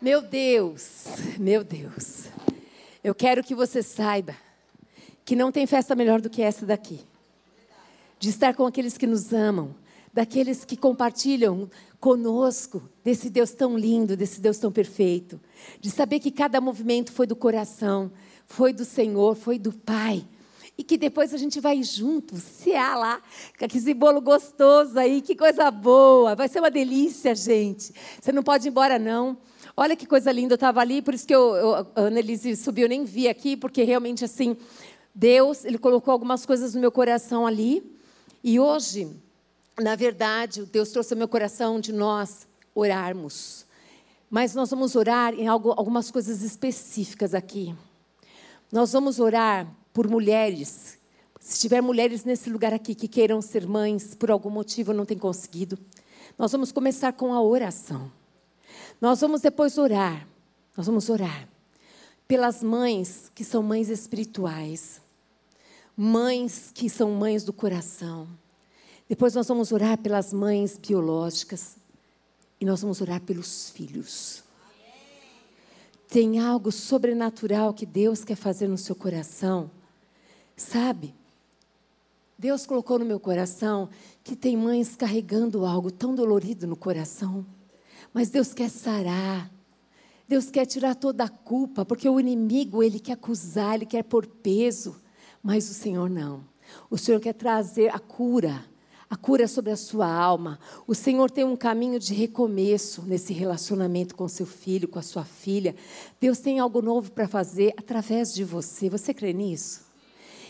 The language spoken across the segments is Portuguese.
Meu Deus, meu Deus. Eu quero que você saiba que não tem festa melhor do que essa daqui. De estar com aqueles que nos amam, daqueles que compartilham conosco desse Deus tão lindo, desse Deus tão perfeito. De saber que cada movimento foi do coração, foi do Senhor, foi do Pai. E que depois a gente vai junto, cear lá, com aquele bolo gostoso aí, que coisa boa. Vai ser uma delícia, gente. Você não pode ir embora, não. Olha que coisa linda, eu estava ali, por isso que eu, eu, a Annelise subiu, eu nem vi aqui, porque realmente, assim, Deus, Ele colocou algumas coisas no meu coração ali. E hoje, na verdade, Deus trouxe ao meu coração de nós orarmos. Mas nós vamos orar em algo, algumas coisas específicas aqui. Nós vamos orar por mulheres. Se tiver mulheres nesse lugar aqui que queiram ser mães, por algum motivo não têm conseguido, nós vamos começar com a oração. Nós vamos depois orar. Nós vamos orar pelas mães que são mães espirituais, mães que são mães do coração. Depois nós vamos orar pelas mães biológicas e nós vamos orar pelos filhos. Tem algo sobrenatural que Deus quer fazer no seu coração. Sabe? Deus colocou no meu coração que tem mães carregando algo tão dolorido no coração. Mas Deus quer sarar. Deus quer tirar toda a culpa, porque o inimigo, ele quer acusar, ele quer pôr peso, mas o Senhor não. O Senhor quer trazer a cura, a cura sobre a sua alma. O Senhor tem um caminho de recomeço nesse relacionamento com seu filho, com a sua filha. Deus tem algo novo para fazer através de você. Você crê nisso?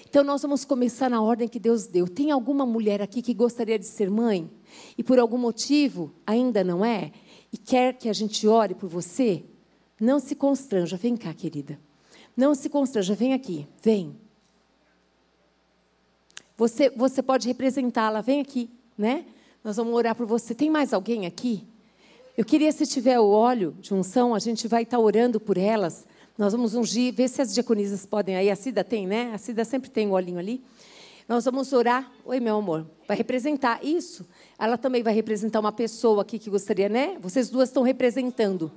Então nós vamos começar na ordem que Deus deu. Tem alguma mulher aqui que gostaria de ser mãe e por algum motivo ainda não é? E quer que a gente ore por você, não se constranja. Vem cá, querida. Não se constranja. Vem aqui. Vem. Você, você pode representá-la. Vem aqui, né? Nós vamos orar por você. Tem mais alguém aqui? Eu queria, se tiver o óleo de unção, a gente vai estar orando por elas. Nós vamos ungir, ver se as diaconisas podem aí. A Cida tem, né? A Cida sempre tem o olhinho ali. Nós vamos orar. Oi, meu amor. Vai representar isso. Ela também vai representar uma pessoa aqui que gostaria, né? Vocês duas estão representando.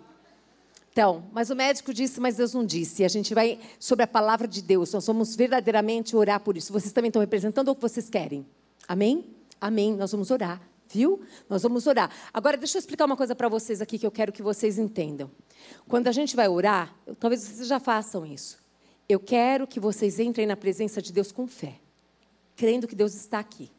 Então, mas o médico disse, mas Deus não disse. E a gente vai sobre a palavra de Deus. Nós vamos verdadeiramente orar por isso. Vocês também estão representando o que vocês querem? Amém? Amém. Nós vamos orar. Viu? Nós vamos orar. Agora, deixa eu explicar uma coisa para vocês aqui que eu quero que vocês entendam. Quando a gente vai orar, talvez vocês já façam isso. Eu quero que vocês entrem na presença de Deus com fé crendo que Deus está aqui.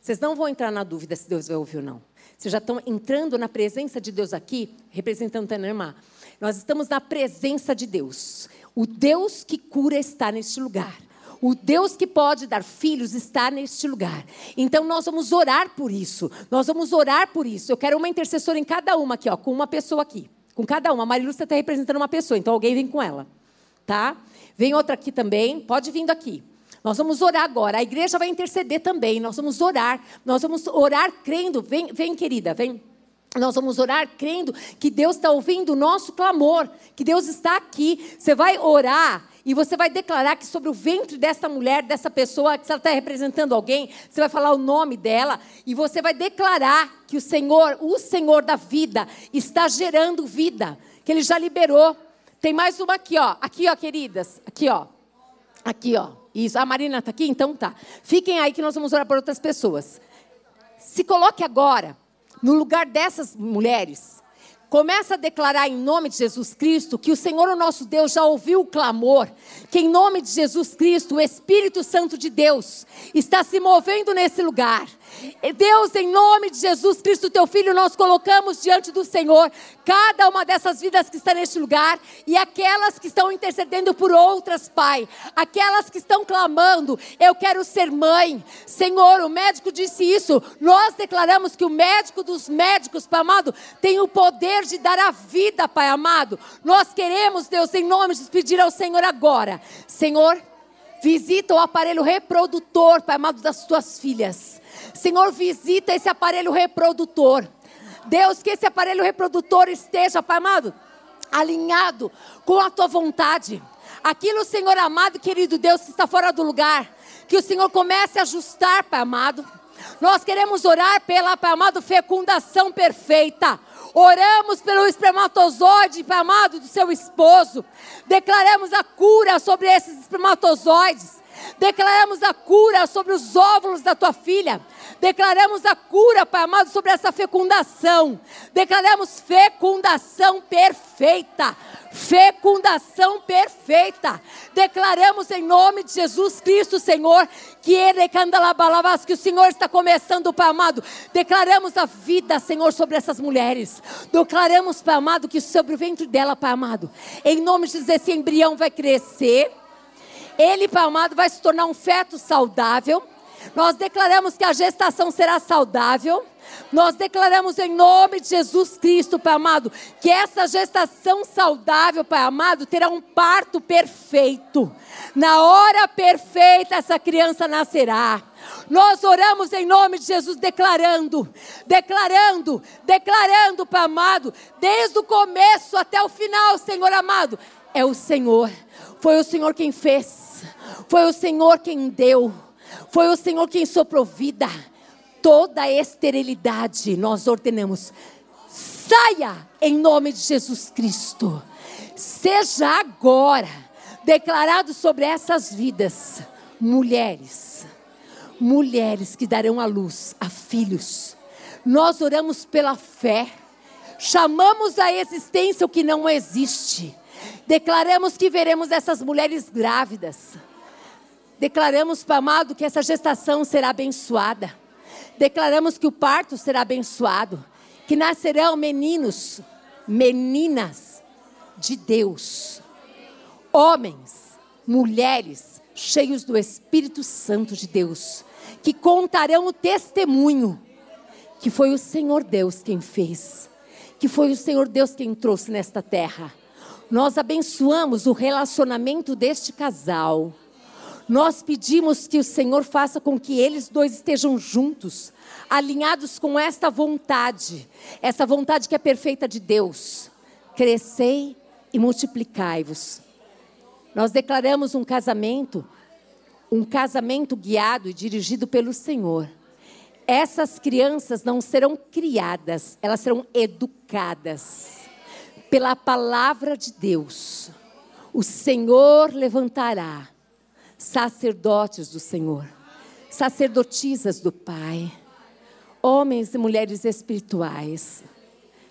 Vocês não vão entrar na dúvida se Deus vai ouvir ou não. Vocês já estão entrando na presença de Deus aqui, representando Tanermá. Nós estamos na presença de Deus. O Deus que cura está neste lugar. O Deus que pode dar filhos está neste lugar. Então nós vamos orar por isso. Nós vamos orar por isso. Eu quero uma intercessora em cada uma aqui, ó, com uma pessoa aqui. Com cada uma. A Marilúcia está representando uma pessoa, então alguém vem com ela. Tá? Vem outra aqui também. Pode vir aqui. Nós vamos orar agora. A igreja vai interceder também. Nós vamos orar. Nós vamos orar crendo. Vem, vem querida, vem. Nós vamos orar crendo que Deus está ouvindo o nosso clamor, que Deus está aqui. Você vai orar e você vai declarar que sobre o ventre dessa mulher, dessa pessoa, que se ela está representando alguém, você vai falar o nome dela e você vai declarar que o Senhor, o Senhor da vida, está gerando vida, que Ele já liberou. Tem mais uma aqui, ó. Aqui, ó, queridas. Aqui, ó. Aqui, ó. Isso. A Marina está aqui? Então tá. Fiquem aí que nós vamos orar por outras pessoas. Se coloque agora no lugar dessas mulheres. Começa a declarar em nome de Jesus Cristo que o Senhor, o nosso Deus, já ouviu o clamor, que em nome de Jesus Cristo, o Espírito Santo de Deus está se movendo nesse lugar. Deus, em nome de Jesus Cristo, teu filho, nós colocamos diante do Senhor cada uma dessas vidas que está neste lugar e aquelas que estão intercedendo por outras, Pai. Aquelas que estão clamando, eu quero ser mãe. Senhor, o médico disse isso. Nós declaramos que o médico dos médicos, Pai amado, tem o poder de dar a vida, Pai amado. Nós queremos, Deus, em nome de pedir ao Senhor agora. Senhor, visita o aparelho reprodutor, Pai amado, das tuas filhas. Senhor, visita esse aparelho reprodutor. Deus, que esse aparelho reprodutor esteja, Pai amado, alinhado com a tua vontade. Aquilo, Senhor amado, querido Deus, que está fora do lugar, que o Senhor comece a ajustar, Pai amado. Nós queremos orar pela, Pai amado, fecundação perfeita. Oramos pelo espermatozoide, Pai amado, do seu esposo. Declaramos a cura sobre esses espermatozoides. Declaramos a cura sobre os óvulos da tua filha. Declaramos a cura, Pai amado, sobre essa fecundação. Declaramos fecundação perfeita. Fecundação perfeita. Declaramos em nome de Jesus Cristo, Senhor, que ele que o Senhor está começando, Pai amado. Declaramos a vida, Senhor, sobre essas mulheres. Declaramos, Pai amado, que sobre o ventre dela, Pai amado, em nome de Jesus, esse embrião vai crescer. Ele, Pai amado, vai se tornar um feto saudável. Nós declaramos que a gestação será saudável. Nós declaramos em nome de Jesus Cristo, Pai amado, que essa gestação saudável, Pai amado, terá um parto perfeito. Na hora perfeita, essa criança nascerá. Nós oramos em nome de Jesus, declarando, declarando, declarando, Pai amado, desde o começo até o final, Senhor amado, é o Senhor. Foi o Senhor quem fez, foi o Senhor quem deu. Foi o Senhor quem soprou vida. Toda esterilidade nós ordenamos. Saia em nome de Jesus Cristo. Seja agora declarado sobre essas vidas mulheres, mulheres que darão à luz a filhos. Nós oramos pela fé. Chamamos à existência o que não existe. Declaramos que veremos essas mulheres grávidas Declaramos, Pai amado, que essa gestação será abençoada. Declaramos que o parto será abençoado. Que nascerão meninos, meninas de Deus. Homens, mulheres, cheios do Espírito Santo de Deus. Que contarão o testemunho. Que foi o Senhor Deus quem fez. Que foi o Senhor Deus quem trouxe nesta terra. Nós abençoamos o relacionamento deste casal nós pedimos que o Senhor faça com que eles dois estejam juntos, alinhados com esta vontade, essa vontade que é perfeita de Deus. Crescei e multiplicai-vos. Nós declaramos um casamento, um casamento guiado e dirigido pelo Senhor. Essas crianças não serão criadas, elas serão educadas pela palavra de Deus. O Senhor levantará sacerdotes do Senhor, sacerdotisas do Pai, homens e mulheres espirituais,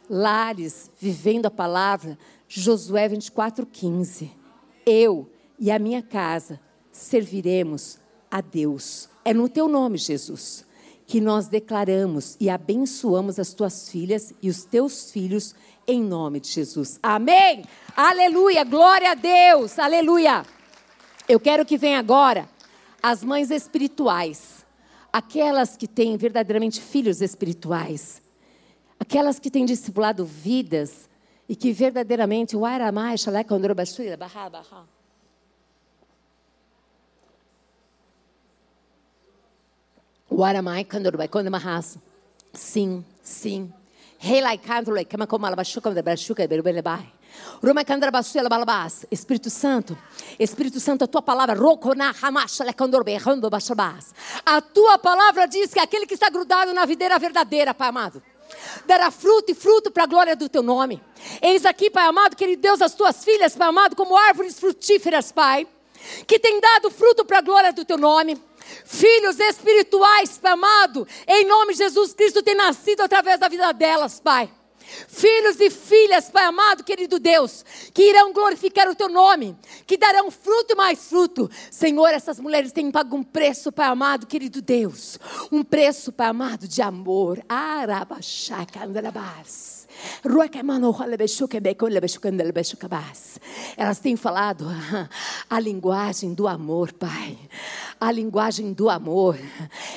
lares vivendo a palavra, Josué 24:15. Eu e a minha casa serviremos a Deus. É no teu nome, Jesus, que nós declaramos e abençoamos as tuas filhas e os teus filhos em nome de Jesus. Amém. Aleluia. Glória a Deus. Aleluia. Eu quero que venha agora as mães espirituais, aquelas que têm verdadeiramente filhos espirituais, aquelas que têm discipulado vidas e que verdadeiramente o aramai o aramai sim, sim. Relai canto, kama como alabachuca, alabachuca, berubelebai. Espírito Santo, Espírito Santo, a tua palavra, a tua palavra diz que aquele que está grudado na videira verdadeira, Pai amado, dará fruto e fruto para a glória do teu nome. Eis aqui, Pai amado, querido Deus, as tuas filhas, Pai amado, como árvores frutíferas, Pai, que tem dado fruto para a glória do teu nome. Filhos espirituais, Pai amado, em nome de Jesus Cristo, tem nascido através da vida delas, Pai. Filhos e filhas, Pai amado, querido Deus, que irão glorificar o teu nome, que darão fruto e mais fruto. Senhor, essas mulheres têm pago um preço, Pai amado, querido Deus. Um preço, Pai amado, de amor. Arabaxacandarabás. Elas têm falado a linguagem do amor, Pai. A linguagem do amor.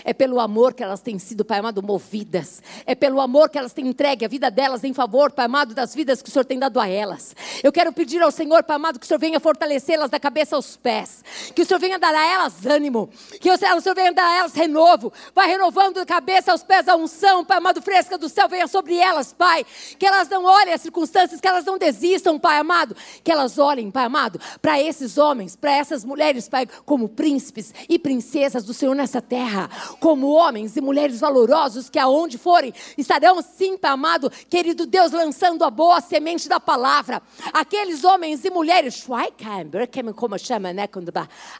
É pelo amor que elas têm sido, Pai amado, movidas. É pelo amor que elas têm entregue a vida delas em favor, Pai amado, das vidas que o Senhor tem dado a elas. Eu quero pedir ao Senhor, Pai amado, que o Senhor venha fortalecê-las da cabeça aos pés. Que o Senhor venha dar a elas ânimo. Que o Senhor venha dar a elas renovo. Vai renovando da cabeça aos pés a unção, Pai amado, fresca do céu, venha sobre elas, Pai que elas não olhem as circunstâncias, que elas não desistam, Pai amado, que elas olhem, Pai amado, para esses homens, para essas mulheres, Pai, como príncipes e princesas do Senhor nessa terra, como homens e mulheres valorosos que aonde forem estarão sim, Pai amado, querido Deus, lançando a boa semente da palavra. Aqueles homens e mulheres, como chama, né?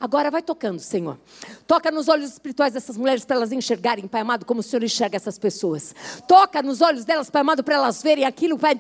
Agora vai tocando, Senhor. Toca nos olhos espirituais dessas mulheres para elas enxergarem, Pai amado, como o Senhor enxerga essas pessoas. Toca nos olhos delas, Pai amado, para elas verem aquilo, Pai,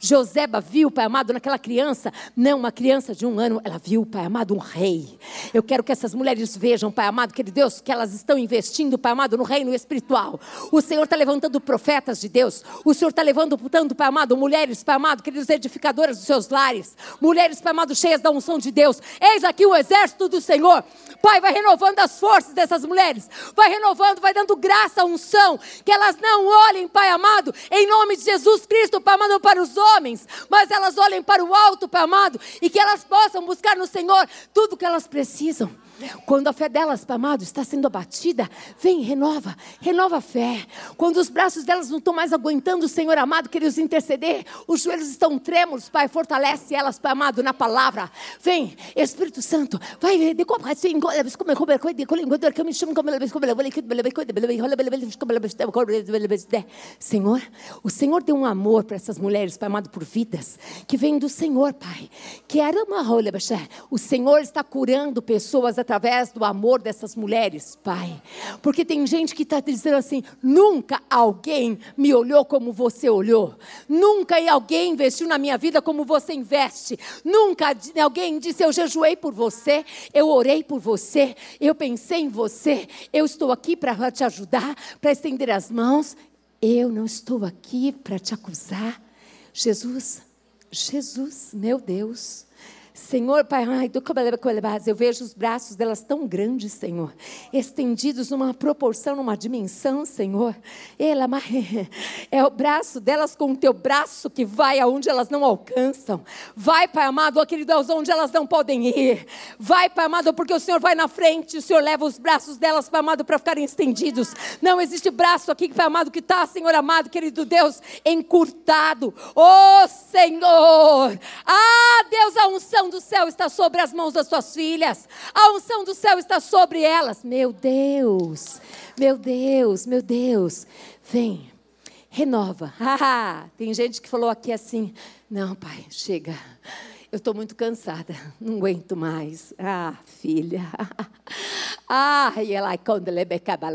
Joseba viu, Pai amado, naquela criança, não uma criança de um ano, ela viu, Pai amado, um rei. Eu quero que essas mulheres vejam, Pai amado, querido Deus, que elas estão investindo, Pai amado, no reino espiritual. O Senhor está levantando profetas de Deus. O Senhor está levantando, Pai amado, mulheres, Pai amado, queridos edificadoras dos seus lares. Mulheres, Pai amado, cheias da unção de Deus. Eis aqui o exército do Senhor. Pai, vai renovando as forças dessas mulheres. Vai renovando, vai dando graça, unção. Que elas não olhem, Pai amado, em nome de Jesus Cristo, Pai amado, para os homens. Mas elas olhem para o alto, Pai amado. E que elas possam buscar no Senhor tudo o que elas precisam. Quando a fé delas, amado, está sendo abatida, vem, renova, renova a fé. Quando os braços delas não estão mais aguentando, Senhor amado, queridos interceder, os joelhos estão trêmulos, Pai, fortalece elas, Pai amado, na palavra. Vem, Espírito Santo, vai, Senhor, o Senhor deu um amor para essas mulheres, Pai amado, por vidas, que vem do Senhor, Pai. Que era uma o Senhor está curando pessoas através do amor dessas mulheres, Pai. Porque tem gente que está dizendo assim: nunca alguém me olhou como você olhou, nunca alguém investiu na minha vida como você investe, nunca alguém disse: eu jejuei por você, eu orei por você, eu pensei em você, eu estou aqui para te ajudar, para estender as mãos. Eu não estou aqui para te acusar. Jesus, Jesus, meu Deus. Senhor, Pai, eu vejo os braços delas tão grandes, Senhor, estendidos numa proporção, numa dimensão, Senhor. Ela é o braço delas com o teu braço que vai aonde elas não alcançam. Vai, Pai amado, aquele Deus onde elas não podem ir. Vai, Pai amado, porque o Senhor vai na frente, o Senhor leva os braços delas, Pai amado, para ficarem estendidos. Não existe braço aqui, Pai amado, que está, Senhor amado, querido Deus, encurtado. Oh, Senhor! Ah, Deus, a unção do céu está sobre as mãos das suas filhas. A unção do céu está sobre elas. Meu Deus, meu Deus, meu Deus. Vem, renova. tem gente que falou aqui assim: não, pai, chega. Eu estou muito cansada, não aguento mais. Ah, filha. Ah, e ela, quando ele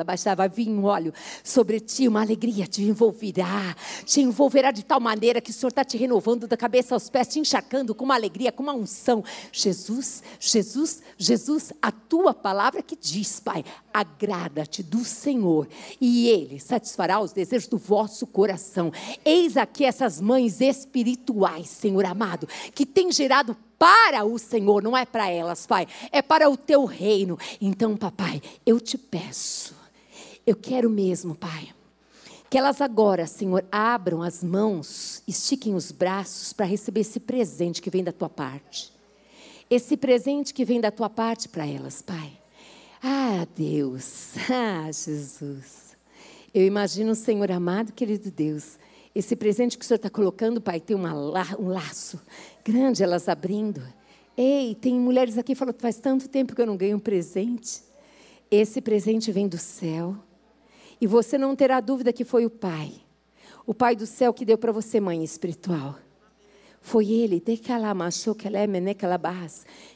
baixava, vinha um óleo sobre ti, uma alegria te envolverá, te envolverá de tal maneira que o Senhor está te renovando da cabeça aos pés, te encharcando com uma alegria, com uma unção. Jesus, Jesus, Jesus, a tua palavra que diz, Pai, agrada-te do Senhor e Ele satisfará os desejos do vosso coração. Eis aqui essas mães espirituais, Senhor amado, que têm gerado para o Senhor, não é para elas, Pai, é para o teu reino. Então, papai, eu te peço, eu quero mesmo, Pai, que elas agora, Senhor, abram as mãos, estiquem os braços para receber esse presente que vem da tua parte. Esse presente que vem da tua parte para elas, Pai. Ah, Deus, ah, Jesus. Eu imagino, Senhor amado, querido Deus, esse presente que o Senhor está colocando, Pai, tem uma, um laço grande, elas abrindo. Ei, tem mulheres aqui que falam, faz tanto tempo que eu não ganho um presente. Esse presente vem do céu. E você não terá dúvida que foi o Pai. O Pai do céu que deu para você, mãe espiritual. Foi Ele,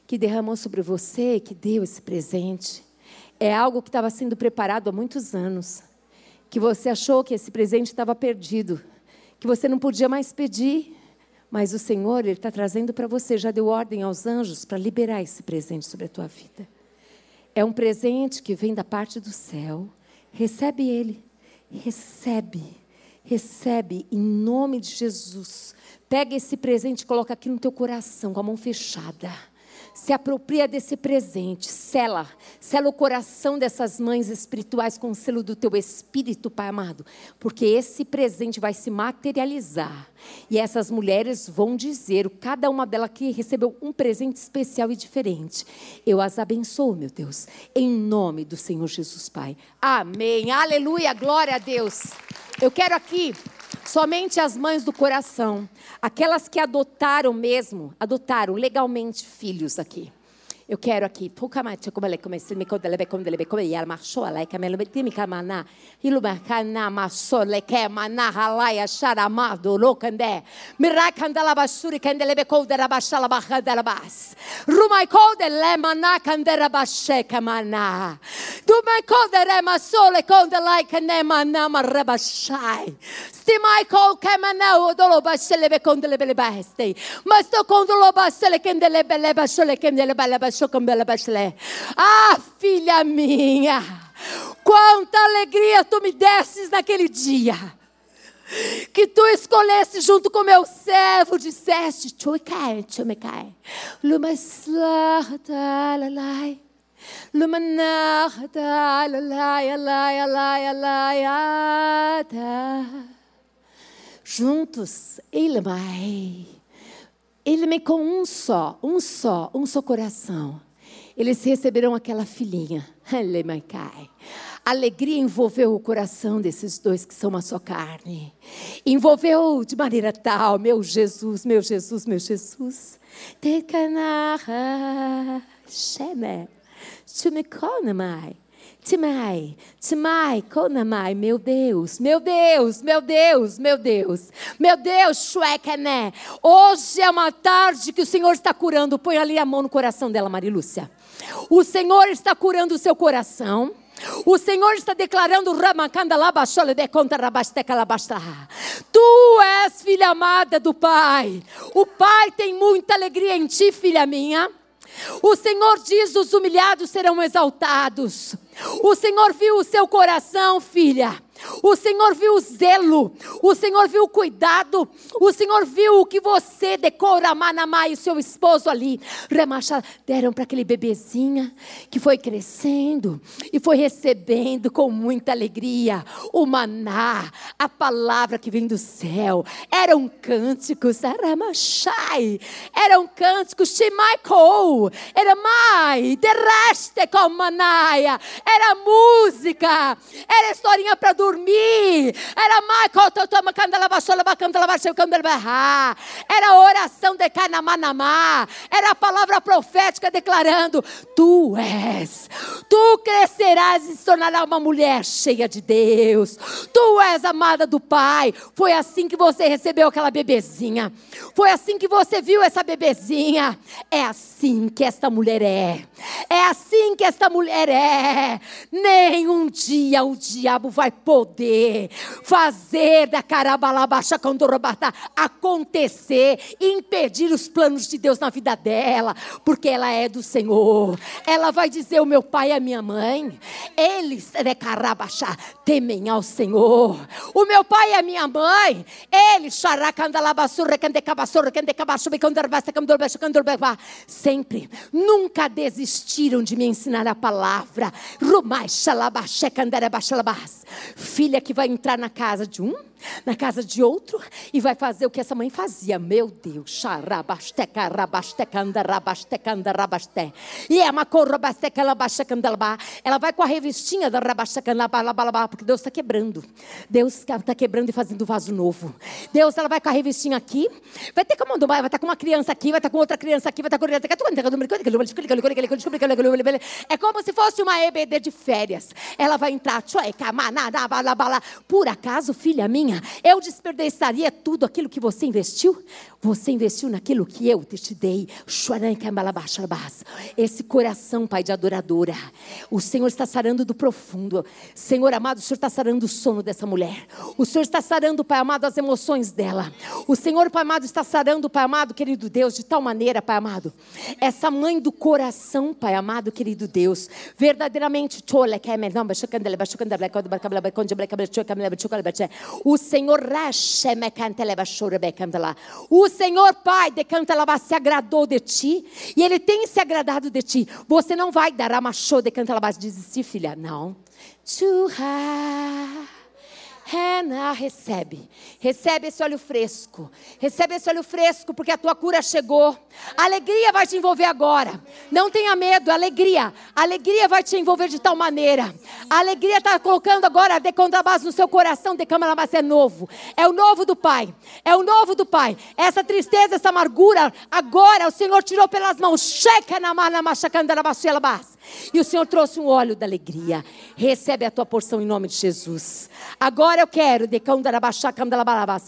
que derramou sobre você, que deu esse presente. É algo que estava sendo preparado há muitos anos. Que você achou que esse presente estava perdido que você não podia mais pedir, mas o Senhor, Ele está trazendo para você, já deu ordem aos anjos para liberar esse presente sobre a tua vida. É um presente que vem da parte do céu. Recebe ele. Recebe. Recebe em nome de Jesus. Pega esse presente e coloca aqui no teu coração com a mão fechada se apropria desse presente, sela, sela o coração dessas mães espirituais com o selo do teu espírito, Pai amado, porque esse presente vai se materializar e essas mulheres vão dizer, cada uma delas que recebeu um presente especial e diferente. Eu as abençoo, meu Deus, em nome do Senhor Jesus, Pai. Amém. Aleluia, glória a Deus. Eu quero aqui Somente as mães do coração, aquelas que adotaram mesmo, adotaram legalmente filhos aqui. Eu quero aqui. Mas to konde lo bashe le kende lebe lebe shole kende lebe lebe ah, filha minha, quanta alegria tu me desses naquele dia. Que tu escolhesse junto com meu servo, disseste, Alai, Juntos, Ilmai. Ele me com um só, um só, um só coração. Eles receberão aquela filhinha. Alegria envolveu o coração desses dois que são uma só carne. Envolveu de maneira tal, meu Jesus, meu Jesus, meu Jesus. Tekanara, Sheme, Chumikonamai. Timai, Timai, Konamai, meu Deus, meu Deus, meu Deus, meu Deus, meu Deus, Shuekené. Hoje é uma tarde que o Senhor está curando. Põe ali a mão no coração dela, Marilúcia. O Senhor está curando o seu coração. O Senhor está declarando Tu és filha amada do Pai. O Pai tem muita alegria em ti, filha minha. O Senhor diz: os humilhados serão exaltados. O Senhor viu o seu coração, filha. O Senhor viu o zelo, o Senhor viu o cuidado, o Senhor viu o que você decora, Manamá e seu esposo ali, Remacha, deram para aquele bebezinha que foi crescendo e foi recebendo com muita alegria. O maná, a palavra que vem do céu. Eram cânticos, Ramachai, eram cânticos, Shimaikou, era mai, dereste com manaia, era música, era historinha para dormir dormir. Era era oração de Canamanamá. Era a palavra profética declarando: Tu és, tu crescerás e se tornarás uma mulher cheia de Deus. Tu és amada do Pai. Foi assim que você recebeu aquela bebezinha. Foi assim que você viu essa bebezinha. É assim que esta mulher é. É assim que esta mulher é. Nenhum dia o diabo vai pôr poder fazer da carabalabaixa acontecer, impedir os planos de Deus na vida dela, porque ela é do Senhor. Ela vai dizer: O meu pai e a minha mãe, eles de carabaixá, temem ao Senhor. O meu pai e a minha mãe, eles sempre, nunca desistiram de me ensinar a palavra filha que vai entrar na casa de um na casa de outro e vai fazer o que essa mãe fazia. Meu Deus, e é uma ela vai com a revistinha da porque Deus está quebrando. Deus está quebrando e fazendo vaso novo. Deus, ela vai com a revistinha aqui, vai ter como vai estar com uma criança aqui, vai estar com outra criança aqui, vai estar com criança É como se fosse uma EBD de férias. Ela vai entrar, por acaso, filha minha, eu desperdiçaria tudo aquilo que você investiu? Você investiu naquilo que eu te dei. Esse coração, Pai, de adoradora. O Senhor está sarando do profundo. Senhor amado, o Senhor está sarando o sono dessa mulher. O Senhor está sarando, Pai amado, as emoções dela. O Senhor, Pai amado, está sarando, Pai amado, querido Deus, de tal maneira, Pai amado. Essa mãe do coração, Pai amado, querido Deus. Verdadeiramente, o Senhor, o Senhor Pai, se agradou de ti, e Ele tem se agradado de ti. Você não vai dar a machô, decanta lá, desistir, filha. Não. Rena, recebe. Recebe esse óleo fresco. Recebe esse óleo fresco, porque a tua cura chegou. Alegria vai te envolver agora. Não tenha medo, alegria. Alegria vai te envolver de tal maneira. A alegria está colocando agora de contrabase no seu coração, de câmara, mas é novo. É o novo do Pai. É o novo do Pai. Essa tristeza, essa amargura, agora o Senhor tirou pelas mãos. Checa na mana, machacanda, e o Senhor trouxe um óleo da alegria. Recebe a tua porção em nome de Jesus. Agora eu quero,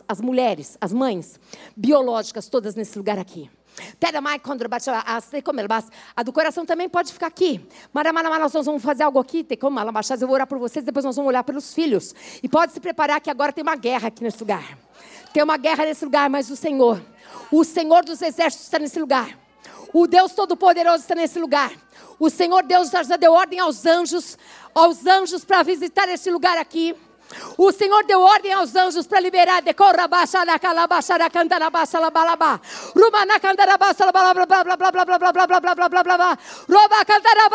as mulheres, as mães biológicas, todas nesse lugar aqui. A do coração também pode ficar aqui. Nós vamos fazer algo aqui. Eu vou orar por vocês, depois nós vamos olhar pelos filhos. E pode se preparar que agora tem uma guerra aqui nesse lugar. Tem uma guerra nesse lugar, mas o Senhor, o Senhor dos exércitos está nesse lugar. O Deus Todo-Poderoso está nesse lugar. O Senhor Deus já deu ordem aos anjos, aos anjos para visitar esse lugar aqui. O Senhor deu ordem aos anjos para liberar corra baixa na cantara baixa la balaba. Ruma na cantara baixa la balaba blá blá blá blá blá blá blá blá blá blá blá blá blá. Roba cantara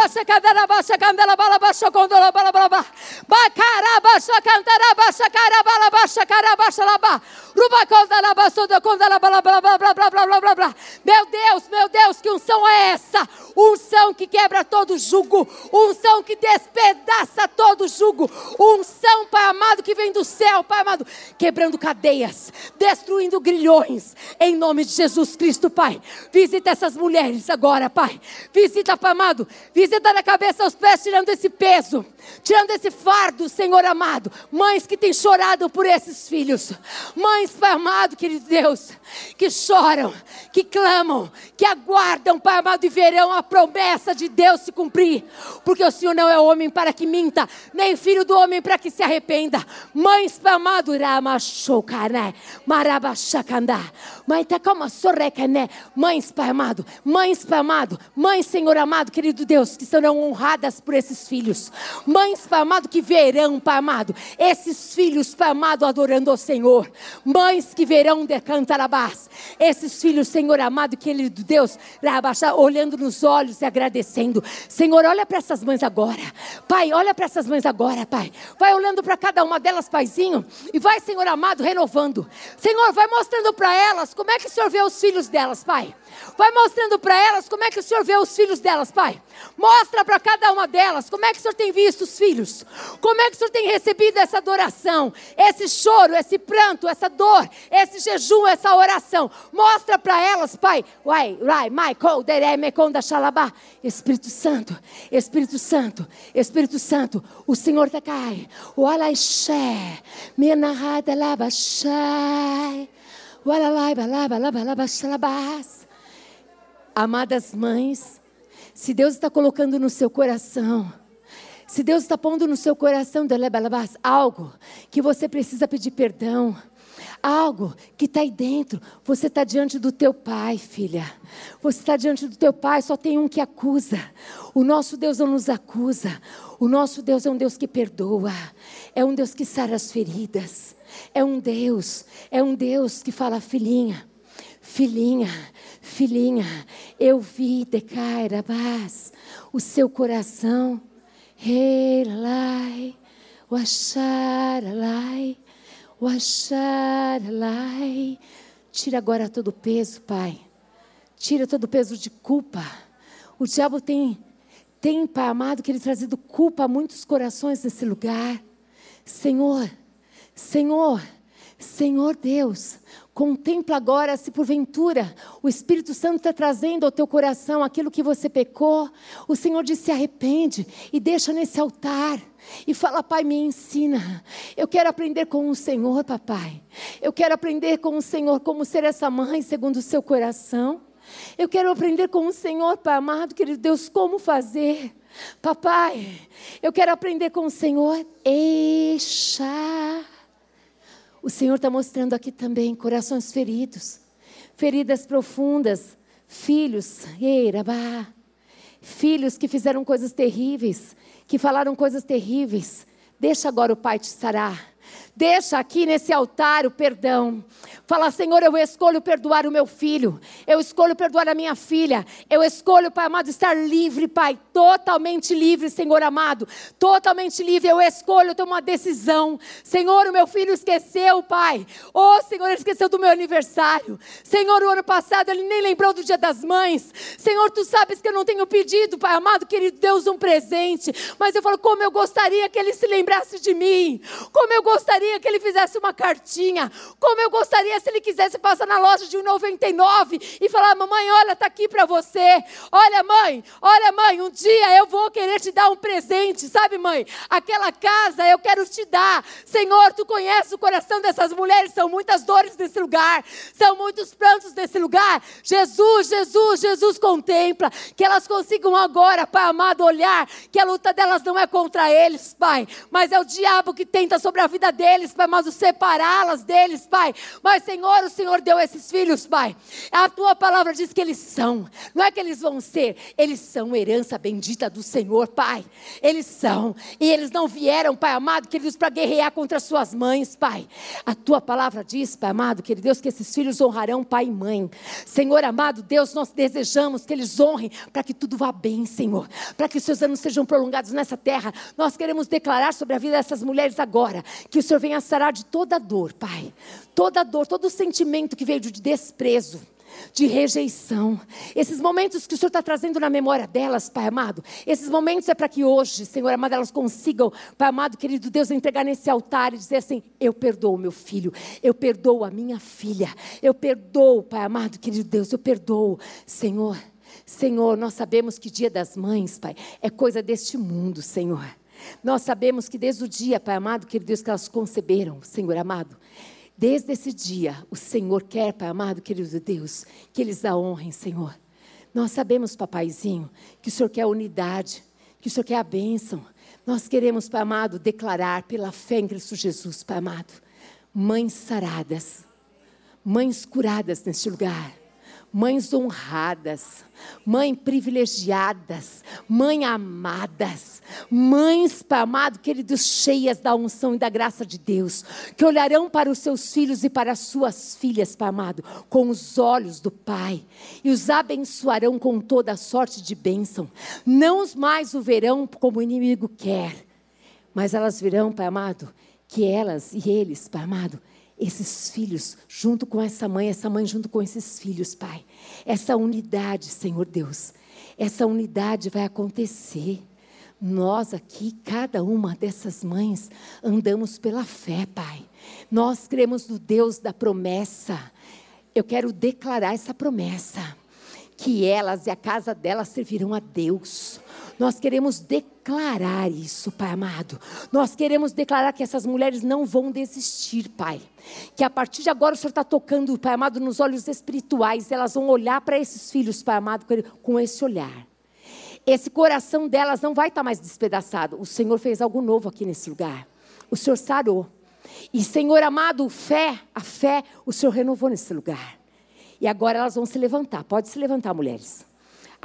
bala baixa condola bala bala bala. Bacara baixa cantara baixa cara bala baixa cara baixa la ba. Ruba condola baixa do condola bala bala blá blá blá blá blá blá blá. Meu Deus, meu Deus, que unção é essa? Unção que quebra todo jugo, unção que despedaça todo jugo, unção amado amado, que vem do céu, Pai amado, quebrando cadeias, destruindo grilhões, em nome de Jesus Cristo, Pai. Visita essas mulheres agora, Pai. Visita, Pai amado, visita na cabeça aos pés, tirando esse peso, tirando esse fardo, Senhor amado. Mães que têm chorado por esses filhos, mães, Pai amado, querido Deus, que choram, que clamam, que aguardam, Pai amado, e verão a promessa de Deus se cumprir, porque o Senhor não é homem para que minta, nem filho do homem para que se arrependa linda. Mães amado, Ramachokane, Marabachacandá. Mãe, tá como sorrecané. Mães, Pai amado, mães, Pai amado, mães, Senhor amado, querido Deus, que serão honradas por esses filhos. Mães, Pai amado, que verão, Pai amado, esses filhos, Pai amado, adorando ao Senhor. Mães que verão de cantarabás. Esses filhos, Senhor amado, querido Deus, olhando nos olhos e agradecendo. Senhor, olha para essas mães agora. Pai, olha para essas mães agora, Pai. Vai olhando para cada uma delas, Paizinho, e vai, Senhor amado, renovando. Senhor, vai mostrando para elas como é que o Senhor vê os filhos delas, Pai. Vai mostrando para elas como é que o Senhor vê os filhos delas, Pai. Mostra para cada uma delas como é que o Senhor tem visto os filhos. Como é que o Senhor tem recebido essa adoração, esse choro, esse pranto, essa dor, esse jejum, essa oração. Mostra para elas, Pai. Uai, uai, Michael, dereme, conda, xalabá. Espírito Santo, Espírito Santo, Espírito Santo, o Senhor te cai. O alaixé, minha narrada lava, xai. O alalai, balaba, laba, laba, xalabás. Amadas mães, se Deus está colocando no seu coração, se Deus está pondo no seu coração algo que você precisa pedir perdão, algo que está aí dentro, você está diante do teu pai, filha. Você está diante do teu pai, só tem um que acusa. O nosso Deus não nos acusa. O nosso Deus é um Deus que perdoa. É um Deus que sara as feridas. É um Deus, é um Deus que fala, filhinha. Filhinha, filhinha, eu vi decairabás o seu coração. Relai, wacharalai, wacharalai. Tira agora todo o peso, Pai. Tira todo o peso de culpa. O diabo tem, tem, Pai amado, que ele trazido culpa a muitos corações nesse lugar. Senhor, Senhor, Senhor Deus, Contempla agora se porventura o Espírito Santo está trazendo ao teu coração aquilo que você pecou. O Senhor diz: se arrepende e deixa nesse altar. E fala, Pai, me ensina. Eu quero aprender com o Senhor, papai. Eu quero aprender com o Senhor como ser essa mãe segundo o seu coração. Eu quero aprender com o Senhor, Pai amado, querido Deus, como fazer. Papai, eu quero aprender com o Senhor. Eixa. O Senhor está mostrando aqui também corações feridos, feridas profundas, filhos, eirabá, filhos que fizeram coisas terríveis, que falaram coisas terríveis. Deixa agora o Pai te sarar. Deixa aqui nesse altar o perdão. Fala, Senhor, eu escolho perdoar o meu filho. Eu escolho perdoar a minha filha. Eu escolho, Pai amado, estar livre, Pai. Totalmente livre, Senhor amado. Totalmente livre. Eu escolho ter uma decisão. Senhor, o meu filho esqueceu, Pai. Oh, Senhor, ele esqueceu do meu aniversário. Senhor, o ano passado ele nem lembrou do dia das mães. Senhor, tu sabes que eu não tenho pedido, Pai amado, querido Deus, um presente. Mas eu falo, como eu gostaria que ele se lembrasse de mim. Como eu gostaria gostaria que ele fizesse uma cartinha. Como eu gostaria se ele quisesse passar na loja de 1,99 e falar: Mamãe, olha, está aqui para você. Olha, mãe, olha, mãe, um dia eu vou querer te dar um presente, sabe, mãe? Aquela casa eu quero te dar. Senhor, tu conheces o coração dessas mulheres, são muitas dores nesse lugar, são muitos prantos nesse lugar. Jesus, Jesus, Jesus contempla que elas consigam agora, Pai amado, olhar que a luta delas não é contra eles, Pai, mas é o diabo que tenta sobre a vida deles deles, Pai, mas separá-las deles, Pai. Mas, Senhor, o Senhor deu esses filhos, Pai. A tua palavra diz que eles são, não é que eles vão ser, eles são herança bendita do Senhor, Pai. Eles são, e eles não vieram, Pai amado, queridos, para guerrear contra suas mães, Pai. A tua palavra diz, Pai amado, querido Deus, que esses filhos honrarão pai e mãe. Senhor amado, Deus, nós desejamos que eles honrem para que tudo vá bem, Senhor, para que seus anos sejam prolongados nessa terra. Nós queremos declarar sobre a vida dessas mulheres agora que o Senhor venha sarar de toda dor, Pai. Toda dor, todo sentimento que veio de desprezo de rejeição. Esses momentos que o Senhor está trazendo na memória delas, Pai amado, esses momentos é para que hoje, Senhor amado, elas consigam, Pai amado, querido Deus, entregar nesse altar e dizer assim: Eu perdoo meu filho, eu perdoo a minha filha, eu perdoo, Pai amado, querido Deus, eu perdoo, Senhor. Senhor, nós sabemos que dia das mães, Pai, é coisa deste mundo, Senhor. Nós sabemos que desde o dia, Pai amado, querido Deus, que elas conceberam, Senhor amado, desde esse dia, o Senhor quer, Pai amado, querido Deus, que eles a honrem, Senhor. Nós sabemos, papaizinho, que o Senhor quer a unidade, que o Senhor quer a bênção. Nós queremos, Pai amado, declarar pela fé em Cristo Jesus, Pai amado, mães saradas, mães curadas neste lugar mães honradas, mães privilegiadas, mães amadas, mães, amado, queridos, cheias da unção e da graça de Deus, que olharão para os seus filhos e para as suas filhas, amado, com os olhos do Pai, e os abençoarão com toda sorte de bênção. Não mais o verão como o inimigo quer, mas elas virão, Pai amado, que elas e eles, Pai amado, esses filhos junto com essa mãe, essa mãe junto com esses filhos, Pai. Essa unidade, Senhor Deus, essa unidade vai acontecer. Nós aqui, cada uma dessas mães, andamos pela fé, Pai. Nós cremos no Deus da promessa. Eu quero declarar essa promessa: que elas e a casa delas servirão a Deus. Nós queremos declarar isso, Pai amado. Nós queremos declarar que essas mulheres não vão desistir, Pai. Que a partir de agora o Senhor está tocando, Pai amado, nos olhos espirituais. Elas vão olhar para esses filhos, Pai amado, com esse olhar. Esse coração delas não vai estar mais despedaçado. O Senhor fez algo novo aqui nesse lugar. O Senhor sarou. E, Senhor amado, fé, a fé, o Senhor renovou nesse lugar. E agora elas vão se levantar. Pode se levantar, mulheres.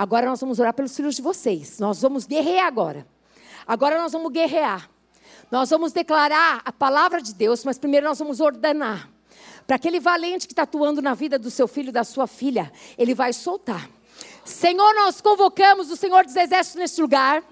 Agora nós vamos orar pelos filhos de vocês. Nós vamos guerrear agora. Agora nós vamos guerrear. Nós vamos declarar a palavra de Deus, mas primeiro nós vamos ordenar. Para aquele valente que está atuando na vida do seu filho, da sua filha, ele vai soltar. Senhor, nós convocamos o Senhor dos Exércitos neste lugar.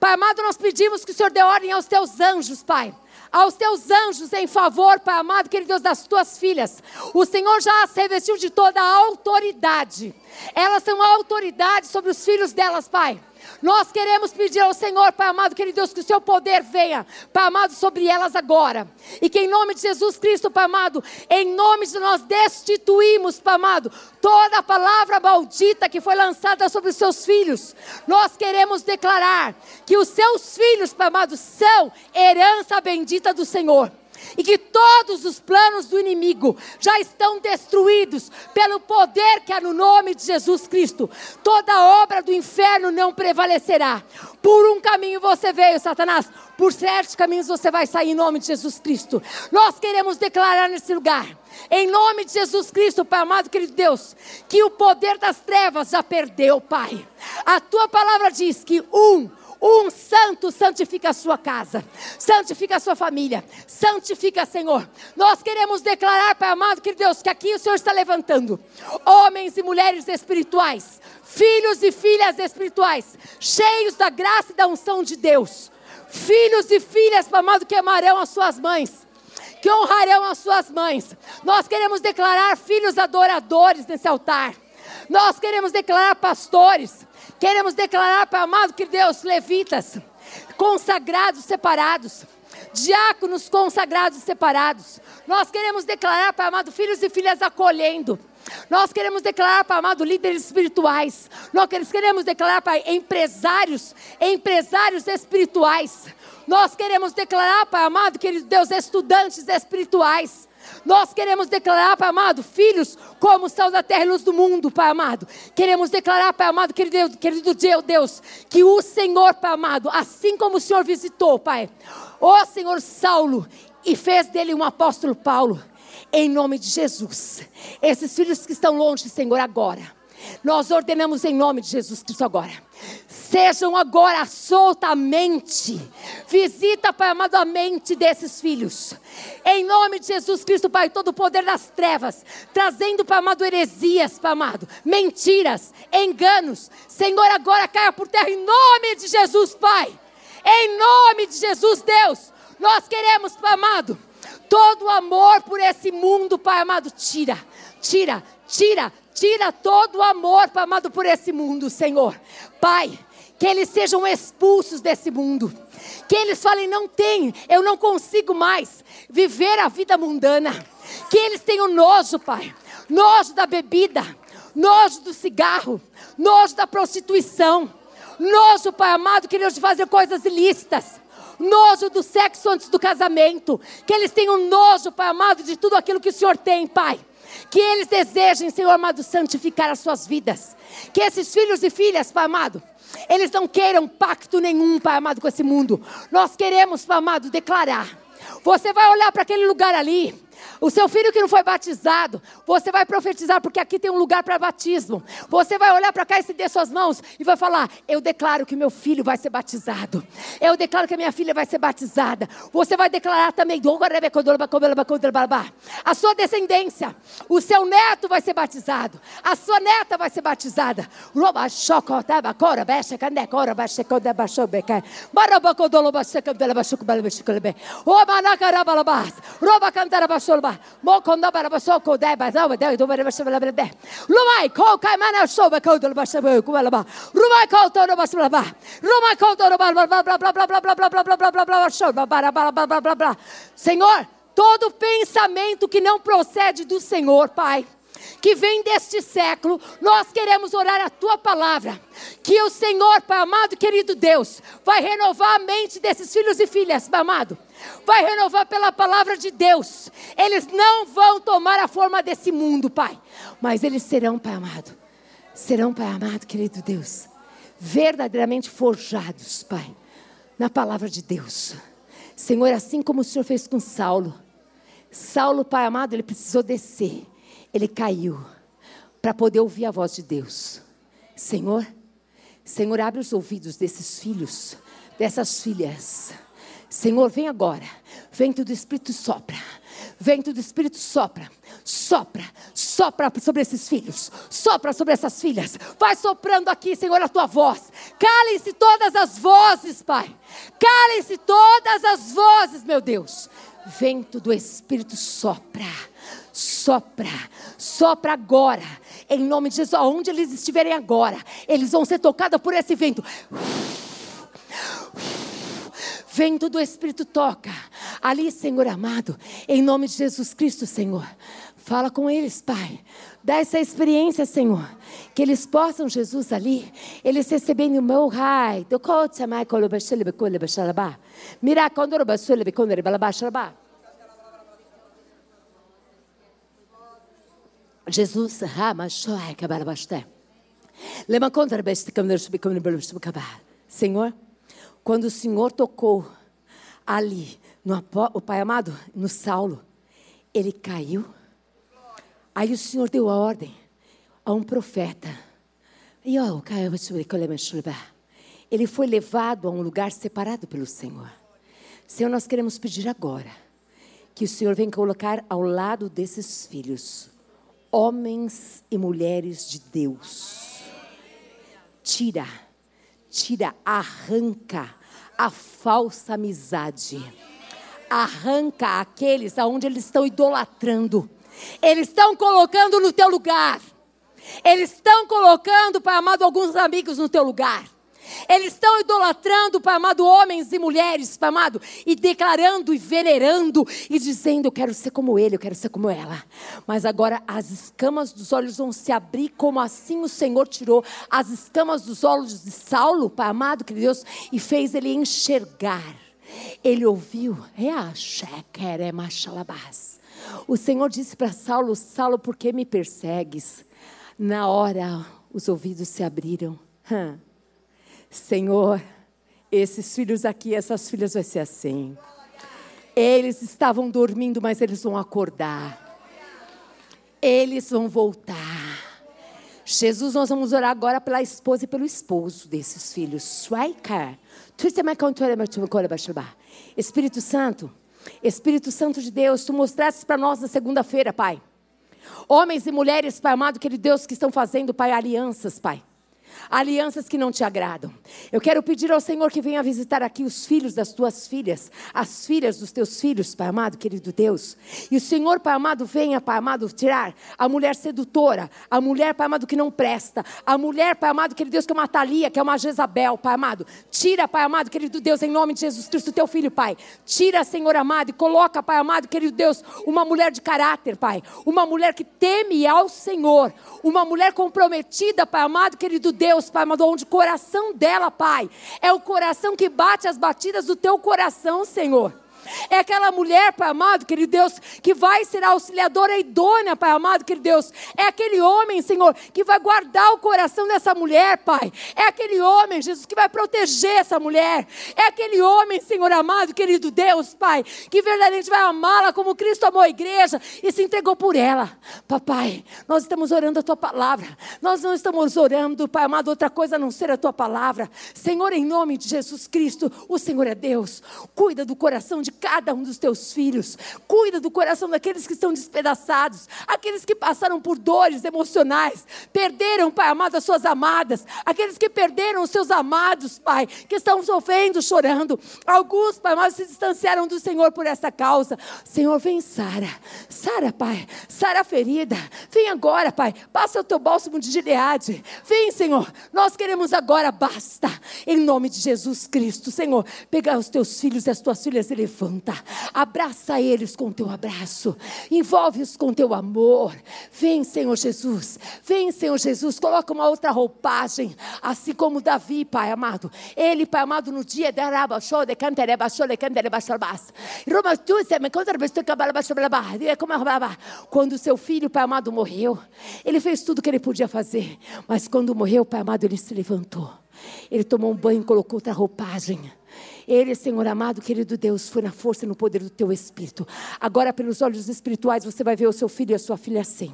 Pai amado, nós pedimos que o Senhor dê ordem aos teus anjos, Pai aos teus anjos em favor, Pai amado, querido Deus, das tuas filhas. O Senhor já as revestiu de toda a autoridade. Elas são autoridade sobre os filhos delas, Pai. Nós queremos pedir ao Senhor, Pai amado, querido Deus, que o seu poder venha, Pai amado, sobre elas agora. E que em nome de Jesus Cristo, Pai amado, em nome de nós destituímos, Pai amado, toda a palavra maldita que foi lançada sobre os seus filhos. Nós queremos declarar que os seus filhos, Pai amado, são herança bendita do Senhor e que todos os planos do inimigo já estão destruídos pelo poder que há no nome de Jesus Cristo. Toda obra do inferno não prevalecerá. Por um caminho você veio, Satanás, por sete caminhos você vai sair em nome de Jesus Cristo. Nós queremos declarar nesse lugar, em nome de Jesus Cristo, Pai amado, querido Deus, que o poder das trevas já perdeu, Pai. A tua palavra diz que um Um santo santifica a sua casa, santifica a sua família, santifica, Senhor. Nós queremos declarar, Pai amado, que Deus, que aqui o Senhor está levantando homens e mulheres espirituais, filhos e filhas espirituais, cheios da graça e da unção de Deus. Filhos e filhas, Pai amado, que amarão as suas mães que honrarão as suas mães. Nós queremos declarar filhos adoradores nesse altar. Nós queremos declarar pastores. Queremos declarar, Pai amado, que Deus, levitas, consagrados, separados. Diáconos consagrados, separados. Nós queremos declarar, Pai amado, filhos e filhas acolhendo. Nós queremos declarar, Pai amado, líderes espirituais. Nós queremos declarar, Pai, empresários, empresários espirituais. Nós queremos declarar, Pai amado, querido Deus, estudantes espirituais. Nós queremos declarar, Pai amado, filhos como são da terra e luz do mundo, Pai amado. Queremos declarar, Pai amado, querido Deus, querido Deus, que o Senhor, Pai amado, assim como o Senhor visitou, Pai, o Senhor Saulo e fez dele um apóstolo Paulo, em nome de Jesus. Esses filhos que estão longe, Senhor, agora. Nós ordenamos em nome de Jesus Cristo agora sejam agora soltamente. Visita, Pai amado, a mente desses filhos. Em nome de Jesus Cristo, Pai, todo o poder das trevas, trazendo, Pai amado, heresias, Pai amado, mentiras, enganos. Senhor, agora caia por terra em nome de Jesus, Pai. Em nome de Jesus, Deus. Nós queremos, Pai amado, todo o amor por esse mundo, Pai amado, tira, tira, tira, tira todo o amor, Pai amado, por esse mundo, Senhor. Pai, que eles sejam expulsos desse mundo. Que eles falem: não tem, eu não consigo mais viver a vida mundana. Que eles tenham nojo, Pai, nojo da bebida, nojo do cigarro, nojo da prostituição, nojo, Pai amado, queridos, de fazer coisas ilícitas nojo do sexo antes do casamento, que eles tenham nojo, Pai amado, de tudo aquilo que o Senhor tem, Pai. Que eles desejem, Senhor amado, santificar as suas vidas. Que esses filhos e filhas, Pai amado, eles não queiram pacto nenhum, Pai amado, com esse mundo. Nós queremos, Pai amado, declarar. Você vai olhar para aquele lugar ali. O seu filho que não foi batizado, você vai profetizar, porque aqui tem um lugar para batismo. Você vai olhar para cá e se der suas mãos e vai falar: Eu declaro que meu filho vai ser batizado. Eu declaro que a minha filha vai ser batizada. Você vai declarar também: A sua descendência, o seu neto vai ser batizado. A sua neta vai ser batizada. Roba cantara basolba. Mo konda bara basoko dai ba da da do bara basala bla bla. Lumai ko kai mana so ba ko do basala ku bla ba. Rumai ko to do basala ba. Rumai ko to do bla bla bla bla bla bla bla bla bla bla bla bla bla bla so ba bla bla bla bla bla bla. Senhor, todo pensamento que não procede do Senhor, Pai, que vem deste século, nós queremos orar a tua palavra. Que o Senhor, Pai amado, querido Deus, vai renovar a mente desses filhos e filhas, Pai amado vai renovar pela palavra de Deus. Eles não vão tomar a forma desse mundo, Pai, mas eles serão, Pai amado, serão, Pai amado, querido Deus, verdadeiramente forjados, Pai, na palavra de Deus. Senhor, assim como o Senhor fez com Saulo, Saulo, Pai amado, ele precisou descer, ele caiu, para poder ouvir a voz de Deus. Senhor, Senhor, abre os ouvidos desses filhos, dessas filhas Senhor, vem agora. Vento do Espírito sopra. Vento do Espírito sopra. Sopra, sopra sobre esses filhos. Sopra sobre essas filhas. Vai soprando aqui, Senhor, a tua voz. Calem-se todas as vozes, Pai. Calem-se todas as vozes, meu Deus. Vento do Espírito sopra. Sopra, sopra agora, em nome de Jesus, aonde eles estiverem agora, eles vão ser tocados por esse vento. Vento do Espírito toca. Ali, Senhor amado, em nome de Jesus Cristo, Senhor. Fala com eles, Pai. Dá essa experiência, Senhor. Que eles possam, Jesus, ali, eles receberem o meu balabachalabá. Jesus, Senhor. Quando o Senhor tocou ali, no, o Pai amado, no Saulo, ele caiu. Aí o Senhor deu a ordem a um profeta. ele foi levado a um lugar separado pelo Senhor. Senhor, nós queremos pedir agora que o Senhor venha colocar ao lado desses filhos homens e mulheres de Deus. Tira, tira, arranca a falsa amizade. Arranca aqueles aonde eles estão idolatrando. Eles estão colocando no teu lugar. Eles estão colocando, Pai amado, alguns amigos no teu lugar. Eles estão idolatrando, Pai amado, homens e mulheres, Pai amado, e declarando e venerando e dizendo: Eu quero ser como ele, eu quero ser como ela. Mas agora as escamas dos olhos vão se abrir, como assim o Senhor tirou as escamas dos olhos de Saulo, Pai amado, que Deus, e fez ele enxergar. Ele ouviu, o Senhor disse para Saulo: Saulo, por que me persegues? Na hora, os ouvidos se abriram. Hum. Senhor, esses filhos aqui, essas filhas vai ser assim. Eles estavam dormindo, mas eles vão acordar. Eles vão voltar. Jesus, nós vamos orar agora pela esposa e pelo esposo desses filhos. Espírito Santo, Espírito Santo de Deus, tu mostraste para nós na segunda-feira, Pai. Homens e mulheres, Pai amado, querido Deus, que estão fazendo, Pai, alianças, Pai alianças que não te agradam. Eu quero pedir ao Senhor que venha visitar aqui os filhos das tuas filhas, as filhas dos teus filhos, Pai amado, querido Deus. E o Senhor, Pai amado, venha, Pai amado, tirar a mulher sedutora, a mulher, Pai amado, que não presta, a mulher, Pai amado, querido Deus, que é uma Thalia, que é uma Jezabel, Pai amado. Tira, Pai amado, querido Deus, em nome de Jesus Cristo, teu filho, Pai. Tira, Senhor amado, e coloca, Pai amado, querido Deus, uma mulher de caráter, Pai. Uma mulher que teme ao Senhor. Uma mulher comprometida, Pai amado, querido Deus Pai, mandou onde o coração dela, Pai, é o coração que bate as batidas do teu coração, Senhor. É aquela mulher, Pai amado, querido Deus, que vai ser a auxiliadora idônea, Pai amado, querido Deus. É aquele homem, Senhor, que vai guardar o coração dessa mulher, Pai. É aquele homem, Jesus, que vai proteger essa mulher. É aquele homem, Senhor amado, querido Deus, Pai, que verdadeiramente vai amá-la como Cristo amou a igreja e se entregou por ela. Papai, nós estamos orando a tua palavra. Nós não estamos orando, Pai amado, outra coisa a não ser a tua palavra. Senhor, em nome de Jesus Cristo, o Senhor é Deus. Cuida do coração de cada um dos teus filhos. Cuida do coração daqueles que estão despedaçados, aqueles que passaram por dores emocionais, perderam, Pai amado, as suas amadas, aqueles que perderam os seus amados, Pai, que estão sofrendo, chorando. Alguns, Pai amado, se distanciaram do Senhor por essa causa. Senhor, vem, Sara. Sara, Pai. Sara ferida. Vem agora, Pai. Passa o teu bálsamo de Gileade. Vem, Senhor. Nós queremos agora, basta. Em nome de Jesus Cristo, Senhor. Pegar os teus filhos e as tuas filhas e levanta levanta, abraça eles com teu abraço, envolve-os com teu amor. Vem, Senhor Jesus, vem, Senhor Jesus, coloca uma outra roupagem, assim como Davi, Pai amado. Ele, Pai amado, no dia de Araba, show de cantereba, show de cantereba, shalbas. Roma, tu se me conta a cabala, Quando seu filho, Pai amado, morreu, ele fez tudo o que ele podia fazer, mas quando morreu, Pai amado, ele se levantou. Ele tomou um banho, colocou outra roupagem. Ele, Senhor amado, querido Deus, foi na força e no poder do teu Espírito. Agora, pelos olhos espirituais, você vai ver o seu filho e a sua filha assim,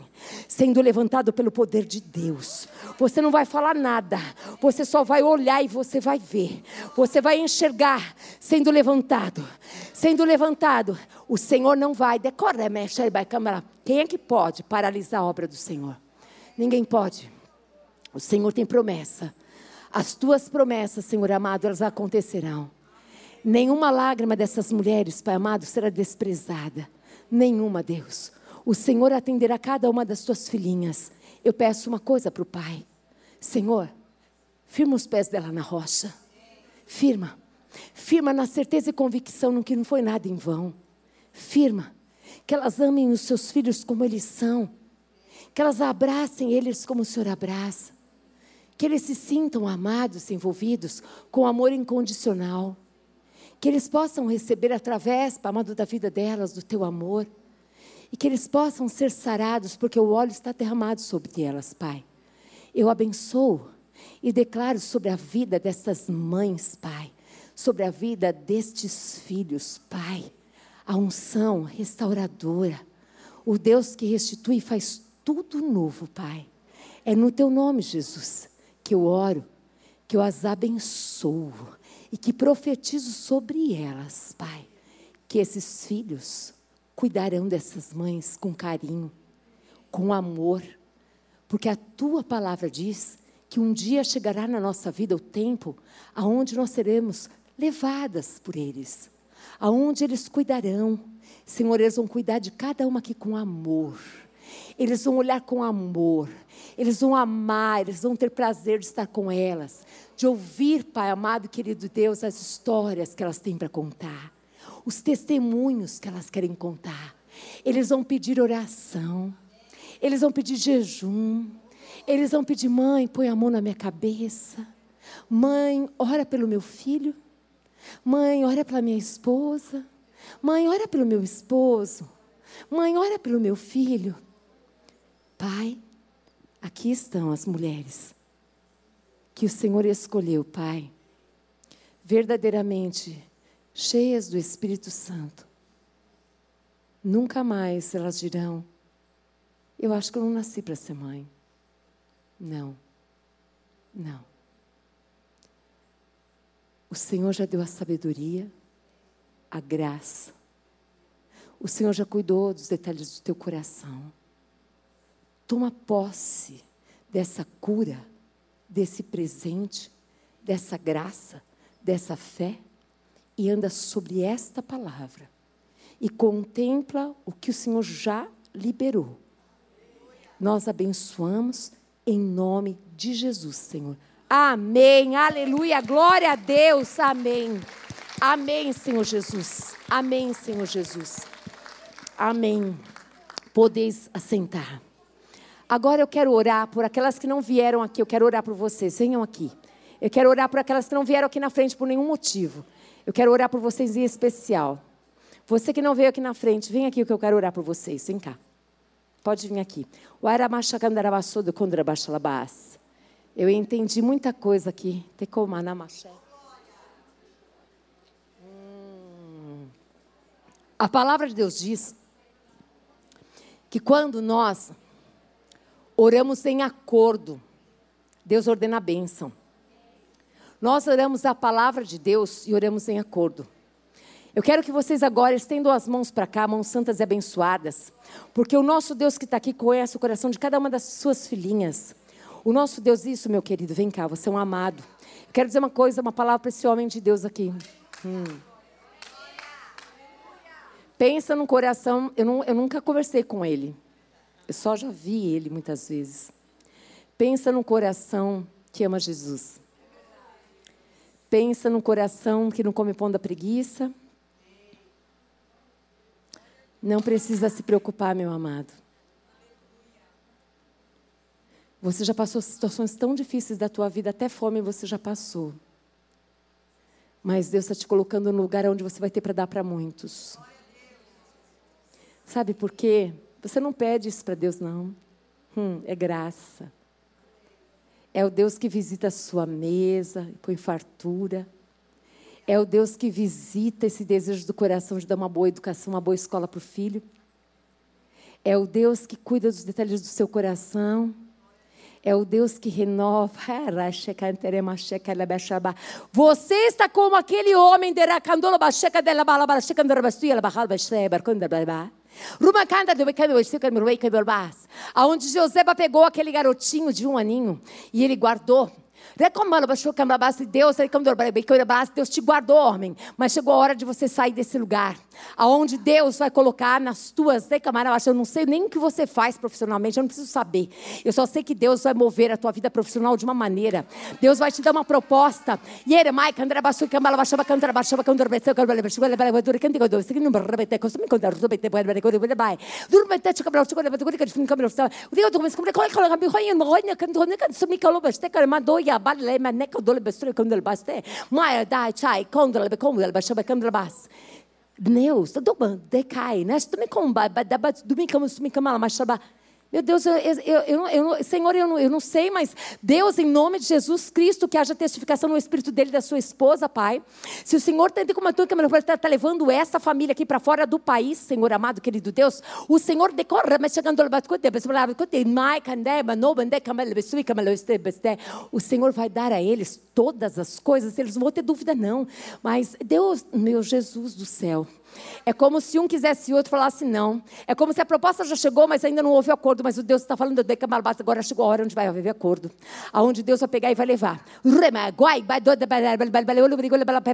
sendo levantado pelo poder de Deus. Você não vai falar nada, você só vai olhar e você vai ver. Você vai enxergar sendo levantado, sendo levantado. O Senhor não vai, decora, mexe, vai câmera. Quem é que pode paralisar a obra do Senhor? Ninguém pode. O Senhor tem promessa. As tuas promessas, Senhor amado, elas acontecerão. Nenhuma lágrima dessas mulheres, Pai amado, será desprezada. Nenhuma, Deus. O Senhor atenderá cada uma das tuas filhinhas. Eu peço uma coisa para o Pai. Senhor, firma os pés dela na rocha. Firma. Firma na certeza e convicção no que não foi nada em vão. Firma. Que elas amem os seus filhos como eles são. Que elas abracem eles como o Senhor abraça que eles se sintam amados, envolvidos com amor incondicional, que eles possam receber através, amado da vida delas, do teu amor, e que eles possam ser sarados, porque o óleo está derramado sobre elas, Pai. Eu abençoo e declaro sobre a vida dessas mães, Pai, sobre a vida destes filhos, Pai, a unção restauradora, o Deus que restitui e faz tudo novo, Pai. É no teu nome, Jesus que eu oro, que eu as abençoo e que profetizo sobre elas, Pai, que esses filhos cuidarão dessas mães com carinho, com amor, porque a tua palavra diz que um dia chegará na nossa vida o tempo aonde nós seremos levadas por eles, aonde eles cuidarão. Senhor, eles vão cuidar de cada uma aqui com amor. Eles vão olhar com amor, eles vão amar, eles vão ter prazer de estar com elas, de ouvir, Pai amado e querido Deus, as histórias que elas têm para contar, os testemunhos que elas querem contar. Eles vão pedir oração, eles vão pedir jejum, eles vão pedir, mãe, põe a mão na minha cabeça. Mãe, ora pelo meu filho. Mãe, ora pela minha esposa. Mãe, ora pelo meu esposo. Mãe, ora pelo meu filho. Pai, aqui estão as mulheres que o Senhor escolheu, Pai, verdadeiramente cheias do Espírito Santo. Nunca mais elas dirão: Eu acho que eu não nasci para ser mãe. Não, não. O Senhor já deu a sabedoria, a graça. O Senhor já cuidou dos detalhes do teu coração. Toma posse dessa cura, desse presente, dessa graça, dessa fé e anda sobre esta palavra e contempla o que o Senhor já liberou. Nós abençoamos em nome de Jesus, Senhor. Amém, aleluia, glória a Deus, amém. Amém, Senhor Jesus. Amém, Senhor Jesus. Amém. Podeis assentar. Agora eu quero orar por aquelas que não vieram aqui. Eu quero orar por vocês. Venham aqui. Eu quero orar por aquelas que não vieram aqui na frente por nenhum motivo. Eu quero orar por vocês em especial. Você que não veio aqui na frente, vem aqui que eu quero orar por vocês. Vem cá. Pode vir aqui. Eu entendi muita coisa aqui. Hum. A palavra de Deus diz que quando nós oramos em acordo, Deus ordena a bênção. Nós oramos a palavra de Deus e oramos em acordo. Eu quero que vocês agora estendam as mãos para cá, mãos santas e abençoadas, porque o nosso Deus que está aqui conhece o coração de cada uma das suas filhinhas. O nosso Deus, isso, meu querido, vem cá, você é um amado. Eu quero dizer uma coisa, uma palavra para esse homem de Deus aqui. Hum. Pensa no coração, eu, não, eu nunca conversei com ele, eu só já vi ele muitas vezes. Pensa no coração que ama Jesus. Pensa no coração que não come pão da preguiça não precisa se preocupar, meu amado. Você já passou situações tão difíceis da tua vida, até fome você já passou. Mas Deus está te colocando no lugar onde você vai ter para dar para muitos. Sabe por quê? Você não pede isso para Deus, não. Hum, é graça. É o Deus que visita a sua mesa, põe fartura. É o Deus que visita esse desejo do coração de dar uma boa educação, uma boa escola para o filho. É o Deus que cuida dos detalhes do seu coração. É o Deus que renova. Você está como aquele homem Aonde José pegou aquele garotinho de um aninho e ele guardou Deus, Deus te guardou, homem. Mas chegou a hora de você sair desse lugar. Aonde Deus vai colocar nas tuas. Eu não sei nem o que você faz profissionalmente, eu não preciso saber. Eu só sei que Deus vai mover a tua vida profissional de uma maneira. Deus vai te dar uma proposta. balile me neka dole bestule struje këndër baste mai da daj qaj, këndër be këndër be shëbe këndër bas. Dneus, të do më dekaj, nështë të me këmbë, da bëtë, du mi këmë, së mi këmala, ma shëba, Meu Deus, eu, eu, eu, Senhor, eu não, eu não sei, mas Deus, em nome de Jesus Cristo, que haja testificação no espírito dele da sua esposa, Pai. Se o Senhor tem como a tua câmera está tá levando essa família aqui para fora do país, Senhor amado, querido Deus, o Senhor decorra, mas chegando o Senhor vai dar a eles todas as coisas, eles não vão ter dúvida, não. Mas Deus, meu Jesus do céu. É como se um quisesse e o outro falasse não. É como se a proposta já chegou, mas ainda não houve acordo. Mas o Deus está falando de Camalbasta, agora chegou a hora onde vai haver acordo. Aonde Deus vai pegar e vai levar.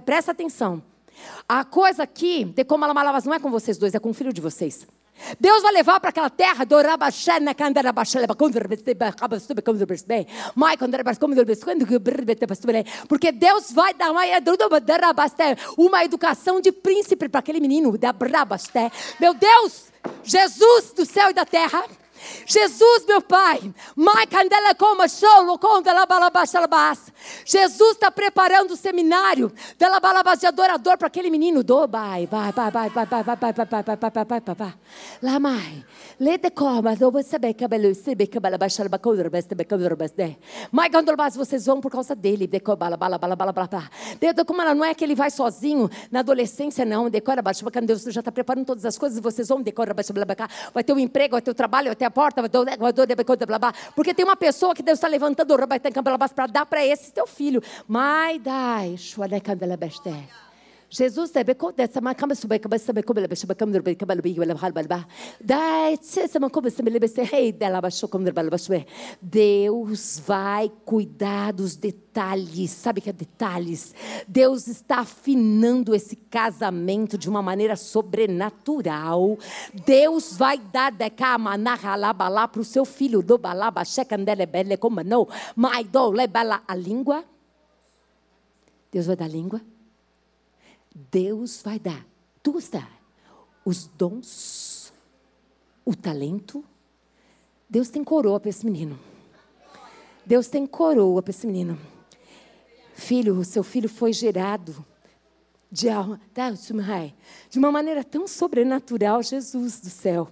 Presta atenção. A coisa aqui, de como ela malavas, não é com vocês dois, é com o filho de vocês. Deus vai levar para aquela terra porque Deus vai dar uma educação de príncipe para aquele menino. Meu Deus, Jesus do céu e da terra. Jesus, meu Pai, Jesus está preparando o seminário de adorador para aquele menino. Do, vai, vai, vai, vai, vai, vai, vai, vai, vai, vai, vai, vai, vai, vai, vai. Lá mais. Lede como, do você bem cabelo, se bem cabelo, baixar ba coisa, beste, bem cabelo, beste. Mas quando vocês vão por causa dele, de bala, bala, bala, bala, bala. De como ela não é que ele vai sozinho na adolescência, não. Decora, baixa, Deus já está preparando todas as coisas. Vocês vão decora, baixa, vai ter o um emprego, vai ter o trabalho, vai ter a porta, porque tem uma pessoa que Deus está levantando para dar para esse teu filho. Mai dai, Jesus der, der kam suba bei kam es bei kommen bei kam der bei kam bei oder halb halb da se man kommen se me hey dela baixou como dela baixou Deus vai cuidar dos detalhes sabe que é detalhes Deus está afinando esse casamento de uma maneira sobrenatural Deus vai dar de cama na ralabalá para o seu filho do balaba checandele bele como não mas do lebala a língua Deus vai dar a língua Deus vai dar, tu dar os dons, o talento. Deus tem coroa para esse menino. Deus tem coroa para esse menino. Filho, o seu filho foi gerado de alma, tá, de uma maneira tão sobrenatural, Jesus do céu.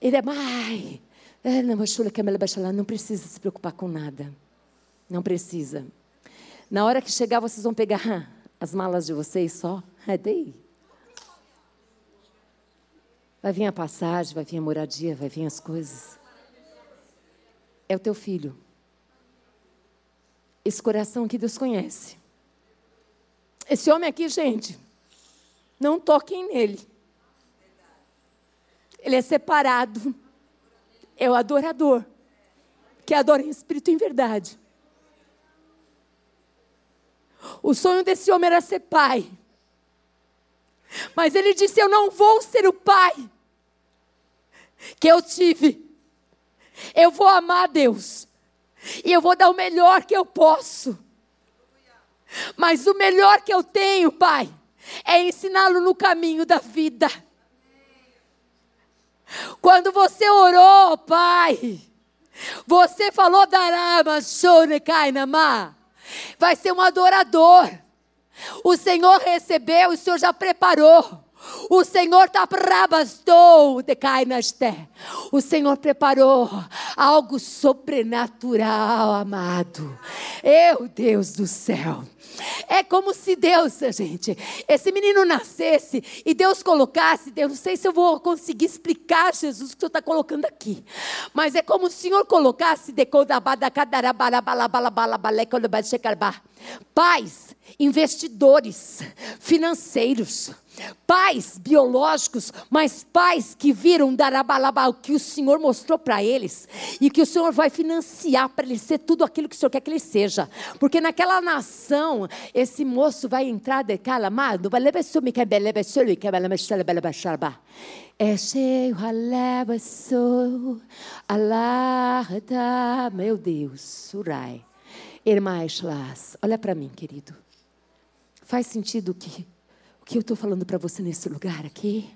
Ele é mãe. É, não precisa se preocupar com nada. Não precisa. Na hora que chegar, vocês vão pegar as malas de vocês só? É daí. Vai vir a passagem, vai vir a moradia, vai vir as coisas. É o teu filho. Esse coração que Deus conhece. Esse homem aqui, gente, não toquem nele. Ele é separado. É o adorador. Que adora em espírito e em verdade. O sonho desse homem era ser pai. Mas ele disse: Eu não vou ser o pai que eu tive. Eu vou amar a Deus. E eu vou dar o melhor que eu posso. Mas o melhor que eu tenho, pai, é ensiná-lo no caminho da vida. Quando você orou, pai, você falou darama, shone, kainama vai ser um adorador. O Senhor recebeu, o Senhor já preparou. O Senhor brabastou de cainaste. O Senhor preparou algo sobrenatural, amado. Eu, Deus do céu. É como se Deus, gente, esse menino nascesse e Deus colocasse, eu não sei se eu vou conseguir explicar, Jesus, o que Senhor está colocando aqui, mas é como o Senhor colocasse pais, investidores, financeiros, pais biológicos, mas pais que viram darabalaba, o que o Senhor mostrou para eles e que o Senhor vai financiar para ele ser tudo aquilo que o Senhor quer que ele seja. Porque naquela nação, esse moço vai entrar de calamado, é cheio, meu Deus, surai. Irmãs, olha para mim, querido. Faz sentido que que eu estou falando para você nesse lugar aqui?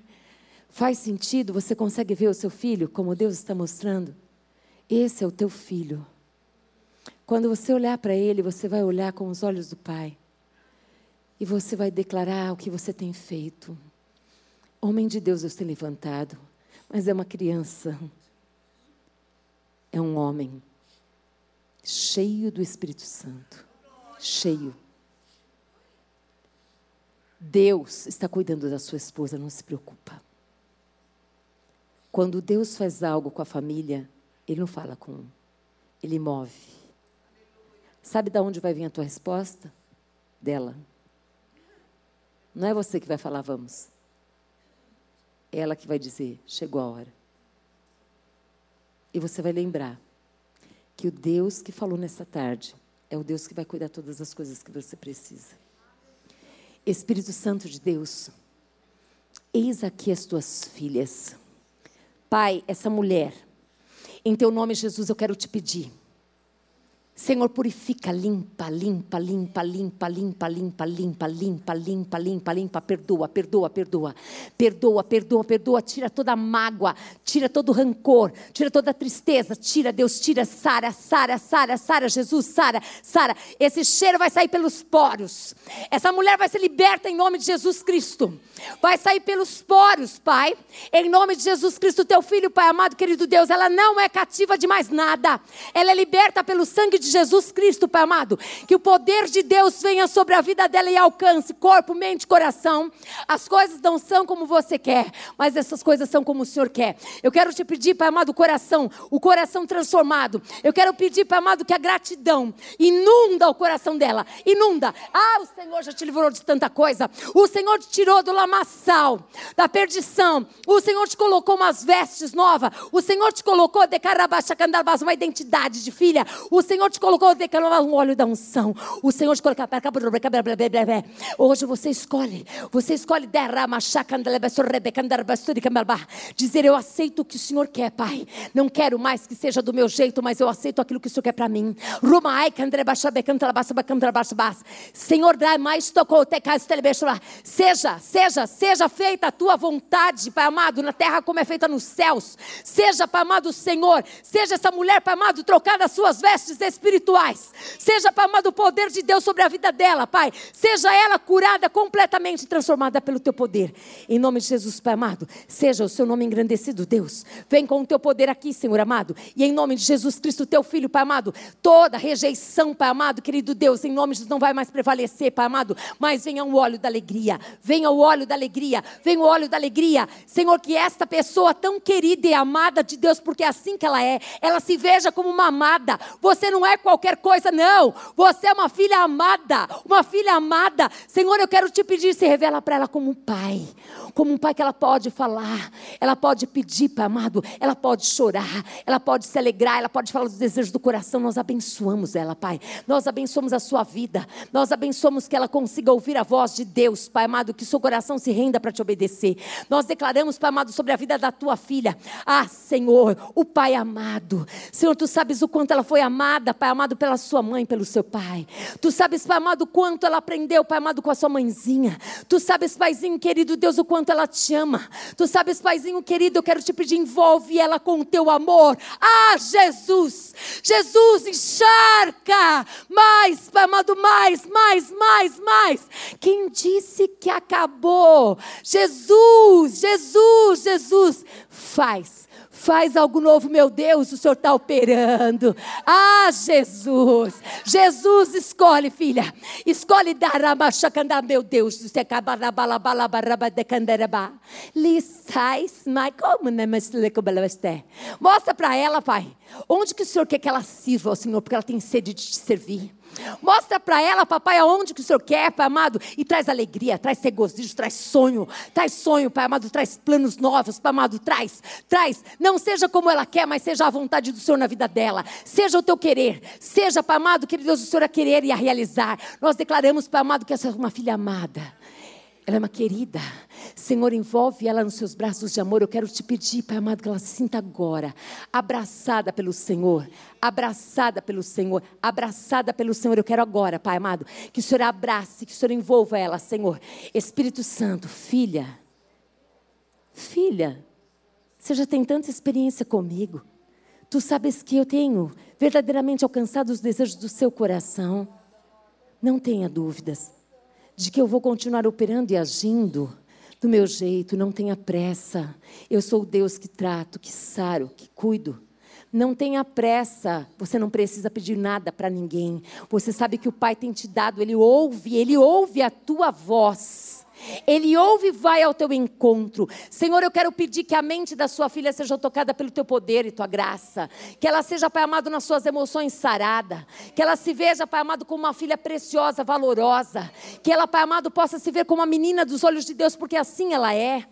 Faz sentido? Você consegue ver o seu filho como Deus está mostrando? Esse é o teu filho. Quando você olhar para ele, você vai olhar com os olhos do Pai. E você vai declarar o que você tem feito. Homem de Deus, Deus tem levantado, mas é uma criança. é um homem cheio do Espírito Santo. Cheio. Deus está cuidando da sua esposa, não se preocupa. Quando Deus faz algo com a família, Ele não fala com um, Ele move. Sabe de onde vai vir a tua resposta? Dela. Não é você que vai falar, vamos. É ela que vai dizer, chegou a hora. E você vai lembrar que o Deus que falou nessa tarde é o Deus que vai cuidar todas as coisas que você precisa. Espírito Santo de Deus, eis aqui as tuas filhas. Pai, essa mulher, em teu nome, Jesus, eu quero te pedir Senhor, purifica, limpa, limpa, limpa, limpa, limpa, limpa, limpa, limpa, limpa, limpa, limpa, perdoa, perdoa, perdoa, perdoa, perdoa, perdoa, tira toda a mágoa, tira todo o rancor, tira toda a tristeza, tira, Deus, tira, Sara, Sara, Sara, Sara, Jesus, Sara, Sara, esse cheiro vai sair pelos poros, essa mulher vai ser liberta em nome de Jesus Cristo, vai sair pelos poros, Pai, em nome de Jesus Cristo, teu filho, Pai amado, querido Deus, ela não é cativa de mais nada, ela é liberta pelo sangue Jesus Cristo, Pai amado. Que o poder de Deus venha sobre a vida dela e alcance corpo, mente, coração. As coisas não são como você quer, mas essas coisas são como o Senhor quer. Eu quero te pedir, Pai amado, o coração, o coração transformado. Eu quero pedir, Pai amado, que a gratidão inunda o coração dela. Inunda. Ah, o Senhor já te livrou de tanta coisa. O Senhor te tirou do lamaçal, da perdição. O Senhor te colocou umas vestes novas. O Senhor te colocou de carabaxa uma identidade de filha. O Senhor te colocou um óleo da unção. O Senhor te colocou. Hoje você escolhe. Você escolhe dizer: Eu aceito o que o Senhor quer, Pai. Não quero mais que seja do meu jeito, mas eu aceito aquilo que o Senhor quer para mim. Senhor, dá mais tocou Seja, seja, seja feita a tua vontade, Pai amado, na terra como é feita nos céus. Seja, Pai amado, Senhor. Seja essa mulher, Pai amado, trocada as suas vestes espirituais espirituais. Seja, Pai amado, o poder de Deus sobre a vida dela, Pai. Seja ela curada, completamente transformada pelo teu poder. Em nome de Jesus, Pai amado, seja o seu nome engrandecido, Deus. Vem com o teu poder aqui, Senhor amado. E em nome de Jesus Cristo, teu filho, Pai amado, toda rejeição, Pai amado, querido Deus, em nome de Jesus não vai mais prevalecer, Pai amado, mas venha o óleo da alegria. Venha o óleo da alegria. Venha o óleo da alegria. Senhor, que esta pessoa tão querida e amada de Deus, porque é assim que ela é, ela se veja como uma amada. Você não é qualquer coisa, não. Você é uma filha amada, uma filha amada. Senhor, eu quero te pedir, se revela para ela como um pai, como um pai que ela pode falar, ela pode pedir, Pai amado, ela pode chorar, ela pode se alegrar, ela pode falar dos desejos do coração. Nós abençoamos ela, Pai. Nós abençoamos a sua vida. Nós abençoamos que ela consiga ouvir a voz de Deus, Pai amado, que seu coração se renda para te obedecer. Nós declaramos, Pai amado, sobre a vida da tua filha. Ah, Senhor, o Pai amado. Senhor, tu sabes o quanto ela foi amada, Pai amado, pela sua mãe, pelo seu pai. Tu sabes, Pai amado, quanto ela aprendeu, Pai amado, com a sua mãezinha. Tu sabes, Paizinho querido Deus, o quanto ela te ama. Tu sabes, Paizinho querido, eu quero te pedir, envolve ela com o teu amor. Ah, Jesus! Jesus, encharca! Mais, Pai amado, mais, mais, mais, mais. Quem disse que acabou? Jesus, Jesus, Jesus, faz Faz algo novo, meu Deus, o Senhor está operando. Ah, Jesus. Jesus, escolhe, filha. Escolhe Daramachacandá, meu Deus. Mostra para ela, Pai. Onde que o Senhor quer que ela sirva, Senhor, porque ela tem sede de te servir. Mostra para ela, papai, aonde que o Senhor quer, pai amado, e traz alegria, traz regozijo, traz sonho, traz sonho, pai amado, traz planos novos, pai amado, traz, traz. Não seja como ela quer, mas seja a vontade do Senhor na vida dela. Seja o teu querer, seja, pai amado, que Deus o Senhor a querer e a realizar. Nós declaramos, pai amado, que essa é uma filha amada. Ela é uma querida. Senhor, envolve ela nos seus braços de amor. Eu quero te pedir, Pai amado, que ela se sinta agora abraçada pelo Senhor. Abraçada pelo Senhor. Abraçada pelo Senhor. Eu quero agora, Pai amado, que o Senhor abrace, que o Senhor envolva ela, Senhor. Espírito Santo, filha. Filha, você já tem tanta experiência comigo. Tu sabes que eu tenho verdadeiramente alcançado os desejos do seu coração. Não tenha dúvidas de que eu vou continuar operando e agindo do meu jeito, não tenha pressa. Eu sou o Deus que trato, que saro, que cuido. Não tenha pressa, você não precisa pedir nada para ninguém. Você sabe que o Pai tem te dado, Ele ouve, Ele ouve a tua voz. Ele ouve e vai ao teu encontro. Senhor, eu quero pedir que a mente da sua filha seja tocada pelo teu poder e tua graça. Que ela seja, Pai amado, nas suas emoções sarada. Que ela se veja, Pai amado, como uma filha preciosa, valorosa. Que ela, Pai amado, possa se ver como uma menina dos olhos de Deus, porque assim ela é.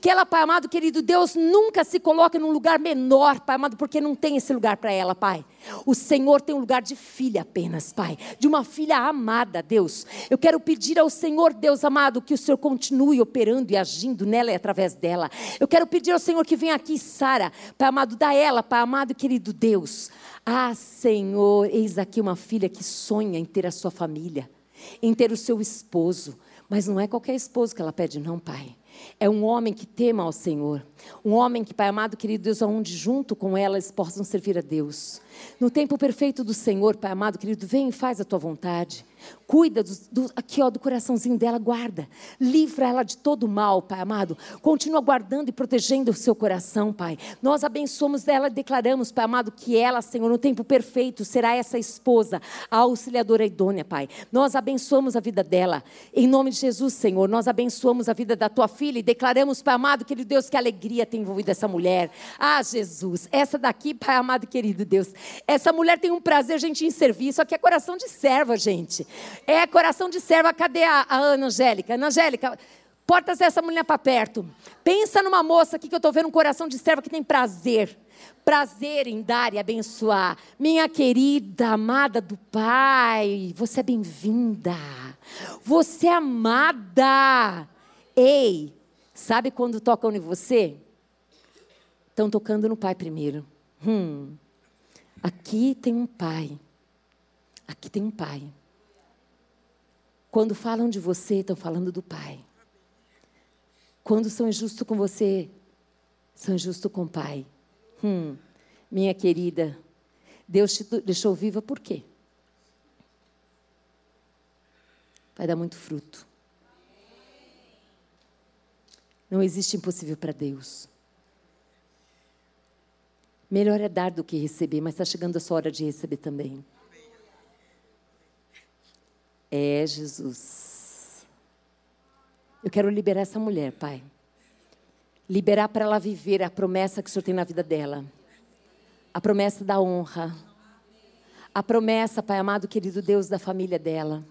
Que ela, Pai amado, querido Deus, nunca se coloque num lugar menor, Pai amado, porque não tem esse lugar para ela, Pai. O Senhor tem um lugar de filha apenas, Pai, de uma filha amada, Deus. Eu quero pedir ao Senhor, Deus amado, que o Senhor continue operando e agindo nela e através dela. Eu quero pedir ao Senhor que venha aqui, Sara, Pai amado, dá ela, Pai amado, querido Deus. Ah, Senhor, eis aqui uma filha que sonha em ter a sua família, em ter o seu esposo. Mas não é qualquer esposo que ela pede, não, Pai. É um homem que tema ao Senhor. Um homem que, Pai amado, querido Deus, aonde junto com elas possam servir a Deus. No tempo perfeito do Senhor, Pai amado, querido, vem e faz a tua vontade. Cuida do, do, aqui, ó, do coraçãozinho dela, guarda. Livra ela de todo mal, Pai amado. Continua guardando e protegendo o seu coração, Pai. Nós abençoamos ela e declaramos, Pai amado, que ela, Senhor, no tempo perfeito, será essa esposa, a auxiliadora idônea, Pai. Nós abençoamos a vida dela. Em nome de Jesus, Senhor, nós abençoamos a vida da tua filha e declaramos, Pai amado, querido Deus, que alegria tem envolvido essa mulher. Ah, Jesus, essa daqui, Pai amado, querido Deus, essa mulher tem um prazer, gente, em servir. Isso aqui é coração de serva, gente. É coração de serva. Cadê a, a Ana Angélica? Ana Angélica, porta essa mulher para perto. Pensa numa moça aqui que eu estou vendo um coração de serva que tem prazer. Prazer em dar e abençoar. Minha querida, amada do Pai, você é bem-vinda. Você é amada. Ei, sabe quando tocam em você? Estão tocando no Pai primeiro. Hum. Aqui tem um Pai. Aqui tem um Pai. Quando falam de você, estão falando do Pai. Quando são injustos com você, são injustos com o Pai. Hum, minha querida, Deus te deixou viva por quê? Vai dar muito fruto. Não existe impossível para Deus. Melhor é dar do que receber, mas está chegando a sua hora de receber também. É Jesus. Eu quero liberar essa mulher, Pai. Liberar para ela viver a promessa que o Senhor tem na vida dela. A promessa da honra. A promessa, Pai amado, querido Deus, da família dela.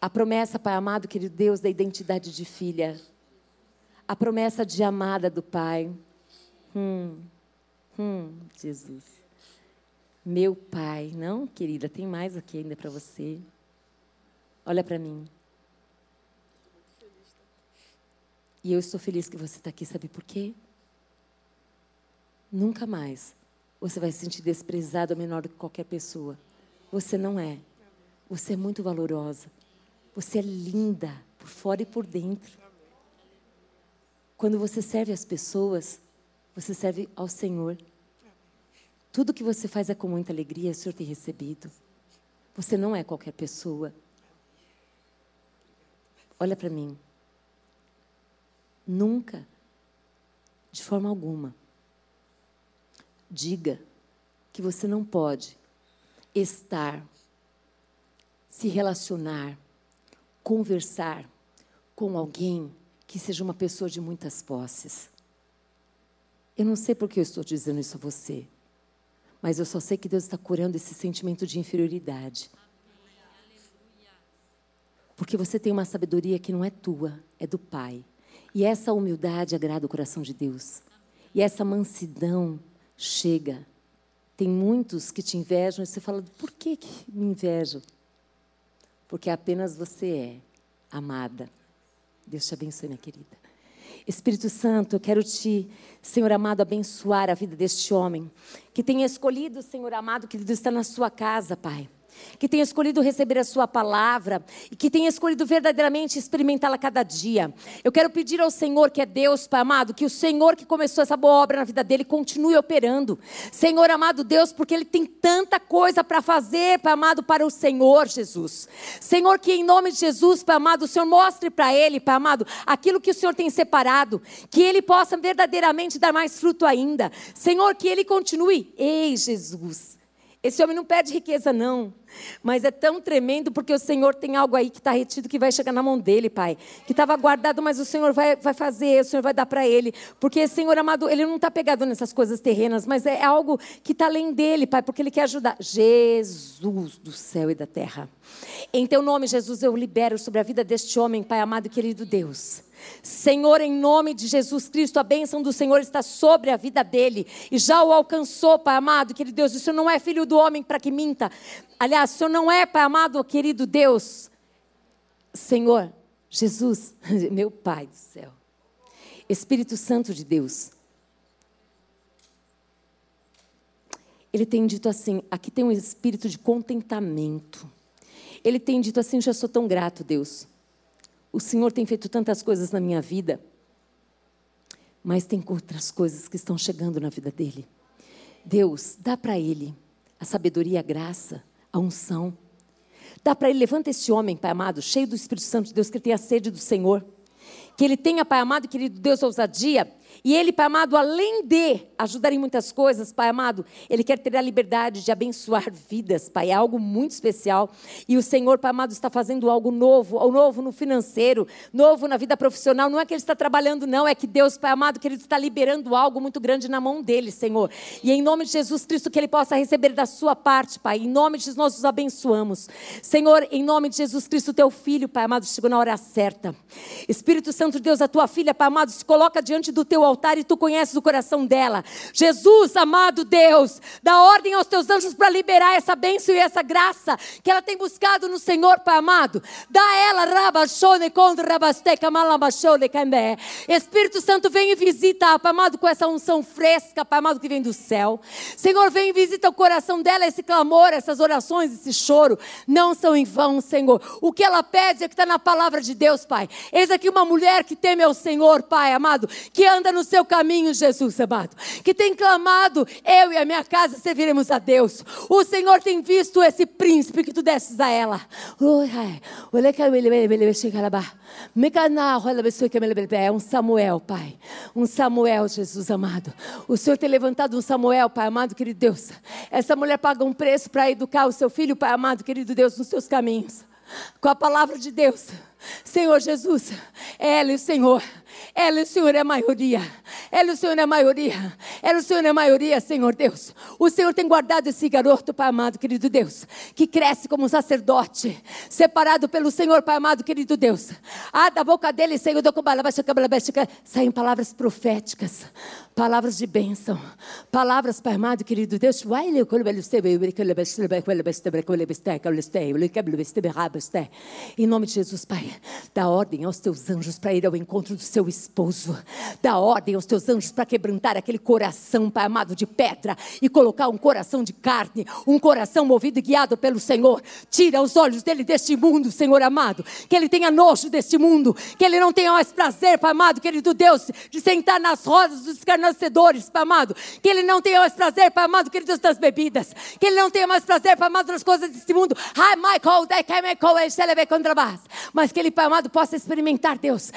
A promessa, Pai amado, querido Deus, da identidade de filha. A promessa de amada do Pai. Hum, hum, Jesus. Meu Pai. Não, querida, tem mais aqui ainda para você. Olha para mim. E eu estou feliz que você está aqui, sabe por quê? Nunca mais você vai se sentir desprezado ou menor do que qualquer pessoa. Você não é. Você é muito valorosa. Você é linda por fora e por dentro. Quando você serve as pessoas, você serve ao Senhor. Tudo que você faz é com muita alegria, o Senhor tem recebido. Você não é qualquer pessoa. Olha para mim. Nunca, de forma alguma, diga que você não pode estar, se relacionar, conversar com alguém que seja uma pessoa de muitas posses. Eu não sei por que eu estou dizendo isso a você, mas eu só sei que Deus está curando esse sentimento de inferioridade. Porque você tem uma sabedoria que não é tua, é do Pai. E essa humildade agrada o coração de Deus. E essa mansidão chega. Tem muitos que te invejam e você fala: por que, que me invejam? Porque apenas você é amada. Deus te abençoe, minha querida. Espírito Santo, eu quero te, Senhor amado, abençoar a vida deste homem. Que tem escolhido, Senhor amado, que está na sua casa, Pai que tenha escolhido receber a Sua palavra e que tenha escolhido verdadeiramente experimentá-la cada dia. Eu quero pedir ao Senhor, que é Deus, Pai amado, que o Senhor que começou essa boa obra na vida dele continue operando. Senhor amado Deus, porque ele tem tanta coisa para fazer, Pai amado, para o Senhor Jesus. Senhor, que em nome de Jesus, Pai amado, o Senhor mostre para ele, Pai amado, aquilo que o Senhor tem separado, que ele possa verdadeiramente dar mais fruto ainda. Senhor, que ele continue. Ei, Jesus. Esse homem não perde riqueza, não. Mas é tão tremendo porque o Senhor tem algo aí que está retido que vai chegar na mão dele, Pai. Que estava guardado, mas o Senhor vai, vai fazer, o Senhor vai dar para ele. Porque, Senhor amado, ele não está pegado nessas coisas terrenas, mas é algo que está além dele, Pai, porque ele quer ajudar. Jesus do céu e da terra. Em teu nome, Jesus, eu libero sobre a vida deste homem, Pai amado e querido Deus. Senhor, em nome de Jesus Cristo, a bênção do Senhor está sobre a vida dele e já o alcançou, Pai amado, querido Deus. O Senhor não é filho do homem para que minta. Aliás, o Senhor não é, Pai amado, querido Deus. Senhor, Jesus, meu Pai do céu, Espírito Santo de Deus. Ele tem dito assim: aqui tem um espírito de contentamento. Ele tem dito assim: já sou tão grato, Deus o Senhor tem feito tantas coisas na minha vida, mas tem outras coisas que estão chegando na vida dele. Deus, dá para ele a sabedoria, a graça, a unção. Dá para ele, levanta esse homem, Pai amado, cheio do Espírito Santo de Deus, que ele tenha sede do Senhor. Que ele tenha, Pai amado, querido Deus, ousadia e Ele, Pai amado, além de ajudar em muitas coisas, Pai amado, Ele quer ter a liberdade de abençoar vidas, Pai. É algo muito especial. E o Senhor, Pai amado, está fazendo algo novo, algo novo no financeiro, novo na vida profissional. Não é que Ele está trabalhando, não, é que Deus, Pai amado, que Ele está liberando algo muito grande na mão dele, Senhor. E em nome de Jesus Cristo, que Ele possa receber da sua parte, Pai. Em nome de Jesus, nós os abençoamos. Senhor, em nome de Jesus Cristo, teu filho, Pai amado, chegou na hora certa. Espírito Santo de Deus, a tua filha, Pai amado, se coloca diante do teu altar e tu conheces o coração dela. Jesus, amado Deus, dá ordem aos teus anjos para liberar essa bênção e essa graça que ela tem buscado no Senhor, Pai amado. Dá a ela, rabachone contra rabasteca, malabachone cambé. Espírito Santo, vem e visita, Pai amado, com essa unção fresca, Pai amado, que vem do céu. Senhor, vem e visita o coração dela, esse clamor, essas orações, esse choro. Não são em vão, Senhor. O que ela pede é que está na palavra de Deus, Pai. Eis aqui uma mulher que teme ao Senhor, Pai amado, que anda no seu caminho, Jesus amado, que tem clamado, eu e a minha casa serviremos a Deus. O Senhor tem visto esse príncipe que tu desses a ela. É um Samuel, Pai. Um Samuel, Jesus amado. O Senhor tem levantado um Samuel, Pai amado, querido Deus. Essa mulher paga um preço para educar o seu filho, Pai amado, querido Deus, nos seus caminhos. Com a palavra de Deus. Senhor Jesus, ela e o Senhor ela, o Senhor, é a maioria. Ela, o Senhor, é a maioria. Ela, o Senhor, é a maioria, Senhor Deus. O Senhor tem guardado esse garoto, Pai amado, querido Deus, que cresce como um sacerdote, separado pelo Senhor, Pai amado, querido Deus. Ah, da boca dele, Senhor, saem palavras proféticas, palavras de bênção, palavras, Pai amado, querido Deus. Em nome de Jesus, Pai, dá ordem aos teus anjos para ir ao encontro do seu esposo. Dá ordem aos teus anjos para quebrantar aquele coração, Pai amado, de pedra e colocar um coração de carne, um coração movido e guiado pelo Senhor. Tira os olhos dele deste mundo, Senhor amado. Que ele tenha nojo deste mundo. Que ele não tenha mais prazer, Pai amado, querido Deus, de sentar nas rodas dos escarnecedores, Pai amado. Que ele não tenha mais prazer, Pai amado, querido Deus, das bebidas. Que ele não tenha mais prazer, Pai amado, das coisas deste mundo. Mas que ele, Pai amado, possa experimentar, Deus.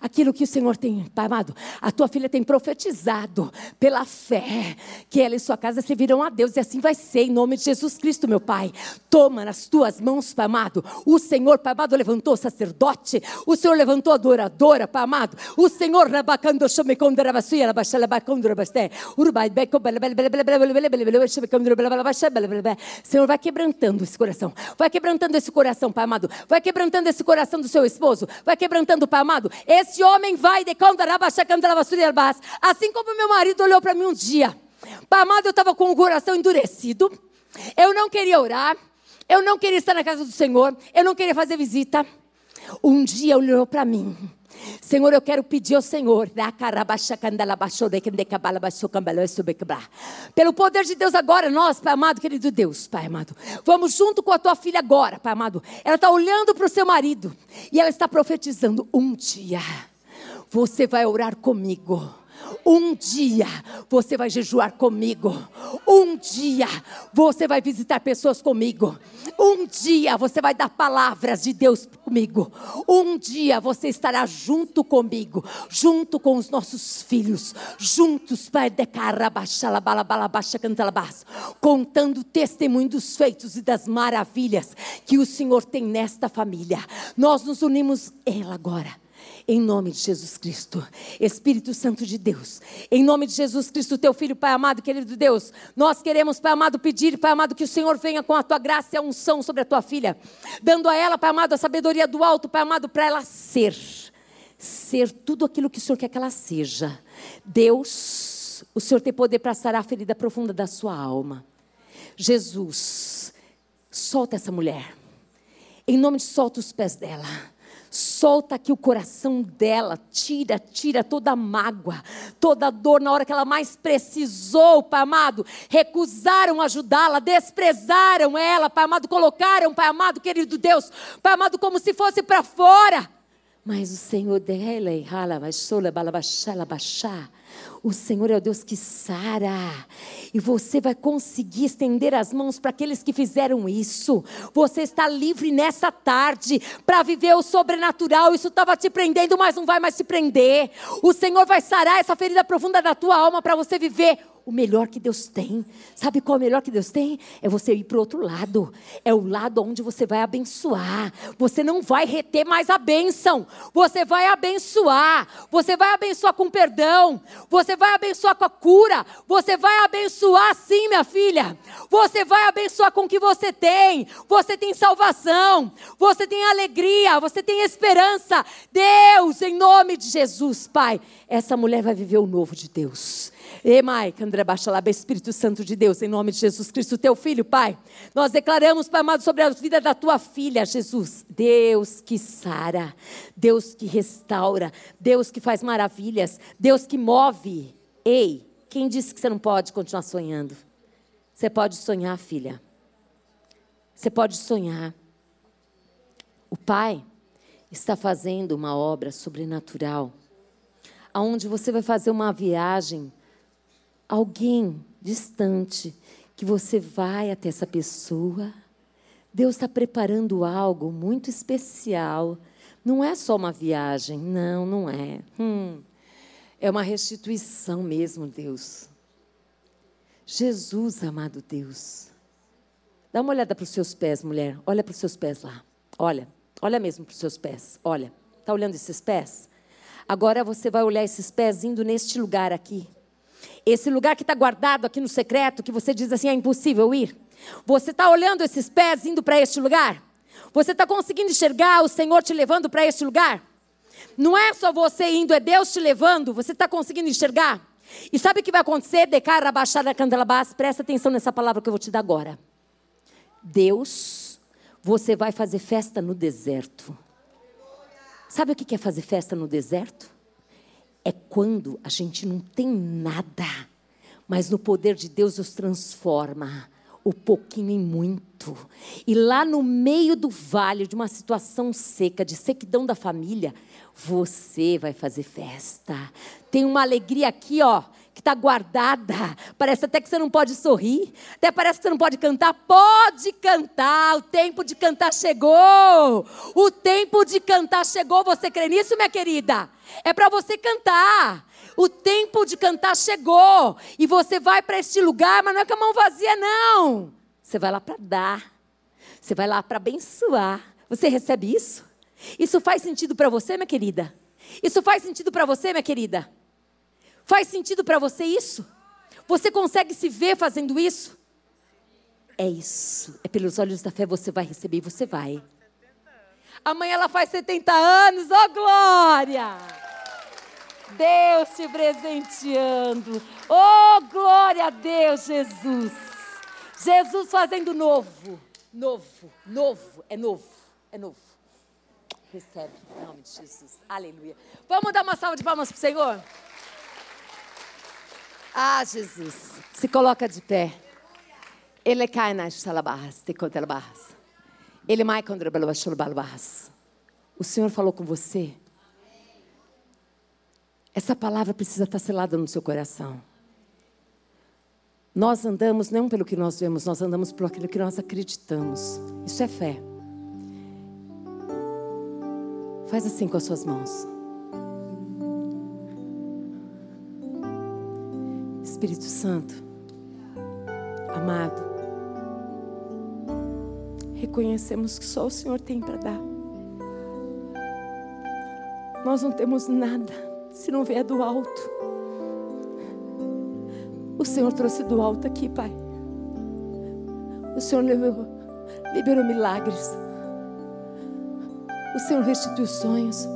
Aquilo que o Senhor tem, Pai amado, a tua filha tem profetizado pela fé, que ela e sua casa servirão a Deus, e assim vai ser, em nome de Jesus Cristo, meu Pai. Toma nas tuas mãos, Pai amado. O Senhor, Pai amado, levantou sacerdote, o Senhor levantou adoradora, Pai amado. O Senhor, Senhor, vai quebrantando esse coração, vai quebrantando esse coração, Pai amado, vai quebrantando esse coração do seu esposo, vai quebrantando o pai amado. Esse homem vai de assim como meu marido olhou para mim um dia. Pai amado, eu estava com o coração endurecido. Eu não queria orar. Eu não queria estar na casa do Senhor. Eu não queria fazer visita. Um dia olhou para mim Senhor, eu quero pedir ao Senhor, pelo poder de Deus agora, nós, Pai amado, querido Deus, Pai amado, vamos junto com a tua filha agora, Pai amado. Ela está olhando para o seu marido e ela está profetizando: um dia você vai orar comigo um dia você vai jejuar comigo. Um dia você vai visitar pessoas comigo. Um dia você vai dar palavras de Deus comigo. Um dia você estará junto comigo, junto com os nossos filhos, juntos, de contando o testemunho dos feitos e das maravilhas que o Senhor tem nesta família. Nós nos unimos ela agora em nome de Jesus Cristo. Espírito Santo de Deus, em nome de Jesus Cristo, teu filho, Pai amado, querido Deus, nós queremos, Pai amado, pedir, Pai amado, que o Senhor venha com a tua graça e a unção sobre a tua filha, dando a ela, Pai amado, a sabedoria do alto, Pai amado, para ela ser, ser tudo aquilo que o Senhor quer que ela seja. Deus, o Senhor tem poder para sarar a ferida profunda da sua alma. Jesus, solta essa mulher. Em nome de solta os pés dela. Solta aqui o coração dela, tira, tira toda a mágoa, toda a dor na hora que ela mais precisou, Pai amado. Recusaram ajudá-la, desprezaram ela, Pai amado, colocaram, Pai amado, querido Deus, Pai amado, como se fosse para fora. Mas o Senhor dela, o Senhor é o Deus que sara. E você vai conseguir estender as mãos para aqueles que fizeram isso. Você está livre nessa tarde para viver o sobrenatural. Isso estava te prendendo, mas não vai mais te prender. O Senhor vai sarar essa ferida profunda da tua alma para você viver o melhor que Deus tem. Sabe qual é o melhor que Deus tem? É você ir para o outro lado. É o lado onde você vai abençoar. Você não vai reter mais a bênção. Você vai abençoar. Você vai abençoar com perdão. Você vai abençoar com a cura. Você vai abençoar sim, minha filha. Você vai abençoar com o que você tem. Você tem salvação. Você tem alegria. Você tem esperança. Deus, em nome de Jesus, Pai. Essa mulher vai viver o novo de Deus. Emai, André Bachalaba, Espírito Santo de Deus, em nome de Jesus Cristo, teu filho, Pai. Nós declaramos, Pai amado, sobre a vida da tua filha, Jesus. Deus que sara, Deus que restaura, Deus que faz maravilhas, Deus que move. Ei, quem disse que você não pode continuar sonhando? Você pode sonhar, filha. Você pode sonhar. O Pai está fazendo uma obra sobrenatural, aonde você vai fazer uma viagem alguém distante, que você vai até essa pessoa. Deus está preparando algo muito especial. Não é só uma viagem, não, não é. Hum, é uma restituição mesmo, Deus. Jesus, amado Deus. Dá uma olhada para os seus pés, mulher. Olha para os seus pés lá. Olha, olha mesmo para os seus pés. Olha, está olhando esses pés? Agora você vai olhar esses pés indo neste lugar aqui. Esse lugar que está guardado aqui no secreto, que você diz assim, é impossível ir. Você está olhando esses pés indo para este lugar? Você está conseguindo enxergar o Senhor te levando para este lugar? Não é só você indo, é Deus te levando. Você está conseguindo enxergar? E sabe o que vai acontecer? Decar, abaixar a candelabás. Presta atenção nessa palavra que eu vou te dar agora. Deus, você vai fazer festa no deserto. Sabe o que é fazer festa no deserto? É quando a gente não tem nada, mas no poder de Deus os transforma o pouquinho em muito. E lá no meio do vale, de uma situação seca, de sequidão da família, você vai fazer festa. Tem uma alegria aqui, ó, que está guardada. Parece até que você não pode sorrir, até parece que você não pode cantar. Pode cantar, o tempo de cantar chegou. O tempo de cantar chegou. Você crê nisso, minha querida? É para você cantar. O tempo de cantar chegou. E você vai para este lugar, mas não é com a mão vazia, não. Você vai lá para dar. Você vai lá para abençoar. Você recebe isso? Isso faz sentido para você, minha querida? Isso faz sentido para você, minha querida? Faz sentido para você isso? Você consegue se ver fazendo isso? É isso. É pelos olhos da fé você vai receber você vai. Amanhã ela faz 70 anos, ó oh, glória! Deus te presenteando. Oh, glória a Deus, Jesus. Jesus fazendo novo. Novo, novo, é novo, é novo. Recebe, em nome de Jesus. Aleluia. Vamos dar uma salva de palmas para o Senhor? Ah, Jesus. Se coloca de pé. Ele cai nas salabas, te contelabas. Ele. O Senhor falou com você. Essa palavra precisa estar selada no seu coração. Nós andamos não pelo que nós vemos, nós andamos pelo aquilo que nós acreditamos. Isso é fé. Faz assim com as suas mãos. Espírito Santo, amado, reconhecemos que só o Senhor tem para dar. Nós não temos nada se não vier do alto. O Senhor trouxe do alto aqui, Pai. O Senhor liberou, liberou milagres. O Senhor restituiu sonhos.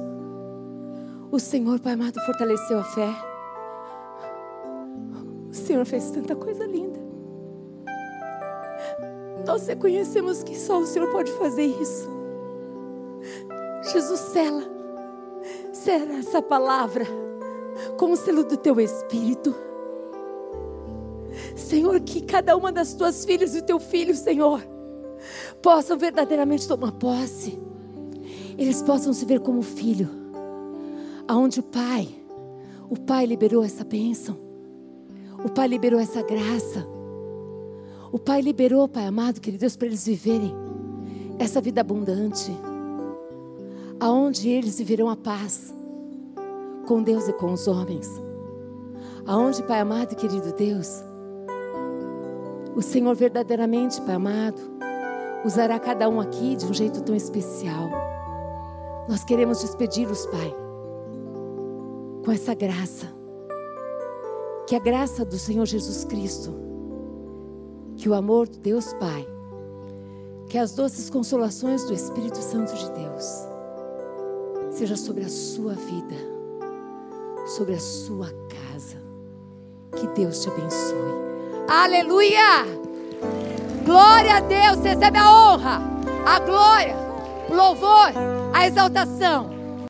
O Senhor, Pai amado, fortaleceu a fé. Senhor fez tanta coisa linda. Nós reconhecemos que só o Senhor pode fazer isso. Jesus, sela, sela essa palavra com o selo do teu Espírito. Senhor, que cada uma das tuas filhas e teu filho, Senhor, possam verdadeiramente tomar posse. Eles possam se ver como filho, aonde o Pai, o Pai liberou essa bênção. O Pai liberou essa graça. O Pai liberou, Pai amado, querido Deus, para eles viverem essa vida abundante, aonde eles viverão a paz com Deus e com os homens. Aonde, Pai amado e querido Deus, o Senhor verdadeiramente, Pai amado, usará cada um aqui de um jeito tão especial. Nós queremos despedir-los, Pai, com essa graça que a graça do Senhor Jesus Cristo, que o amor de Deus Pai, que as doces consolações do Espírito Santo de Deus, seja sobre a sua vida, sobre a sua casa. Que Deus te abençoe. Aleluia! Glória a Deus, recebe a honra, a glória, o louvor, a exaltação.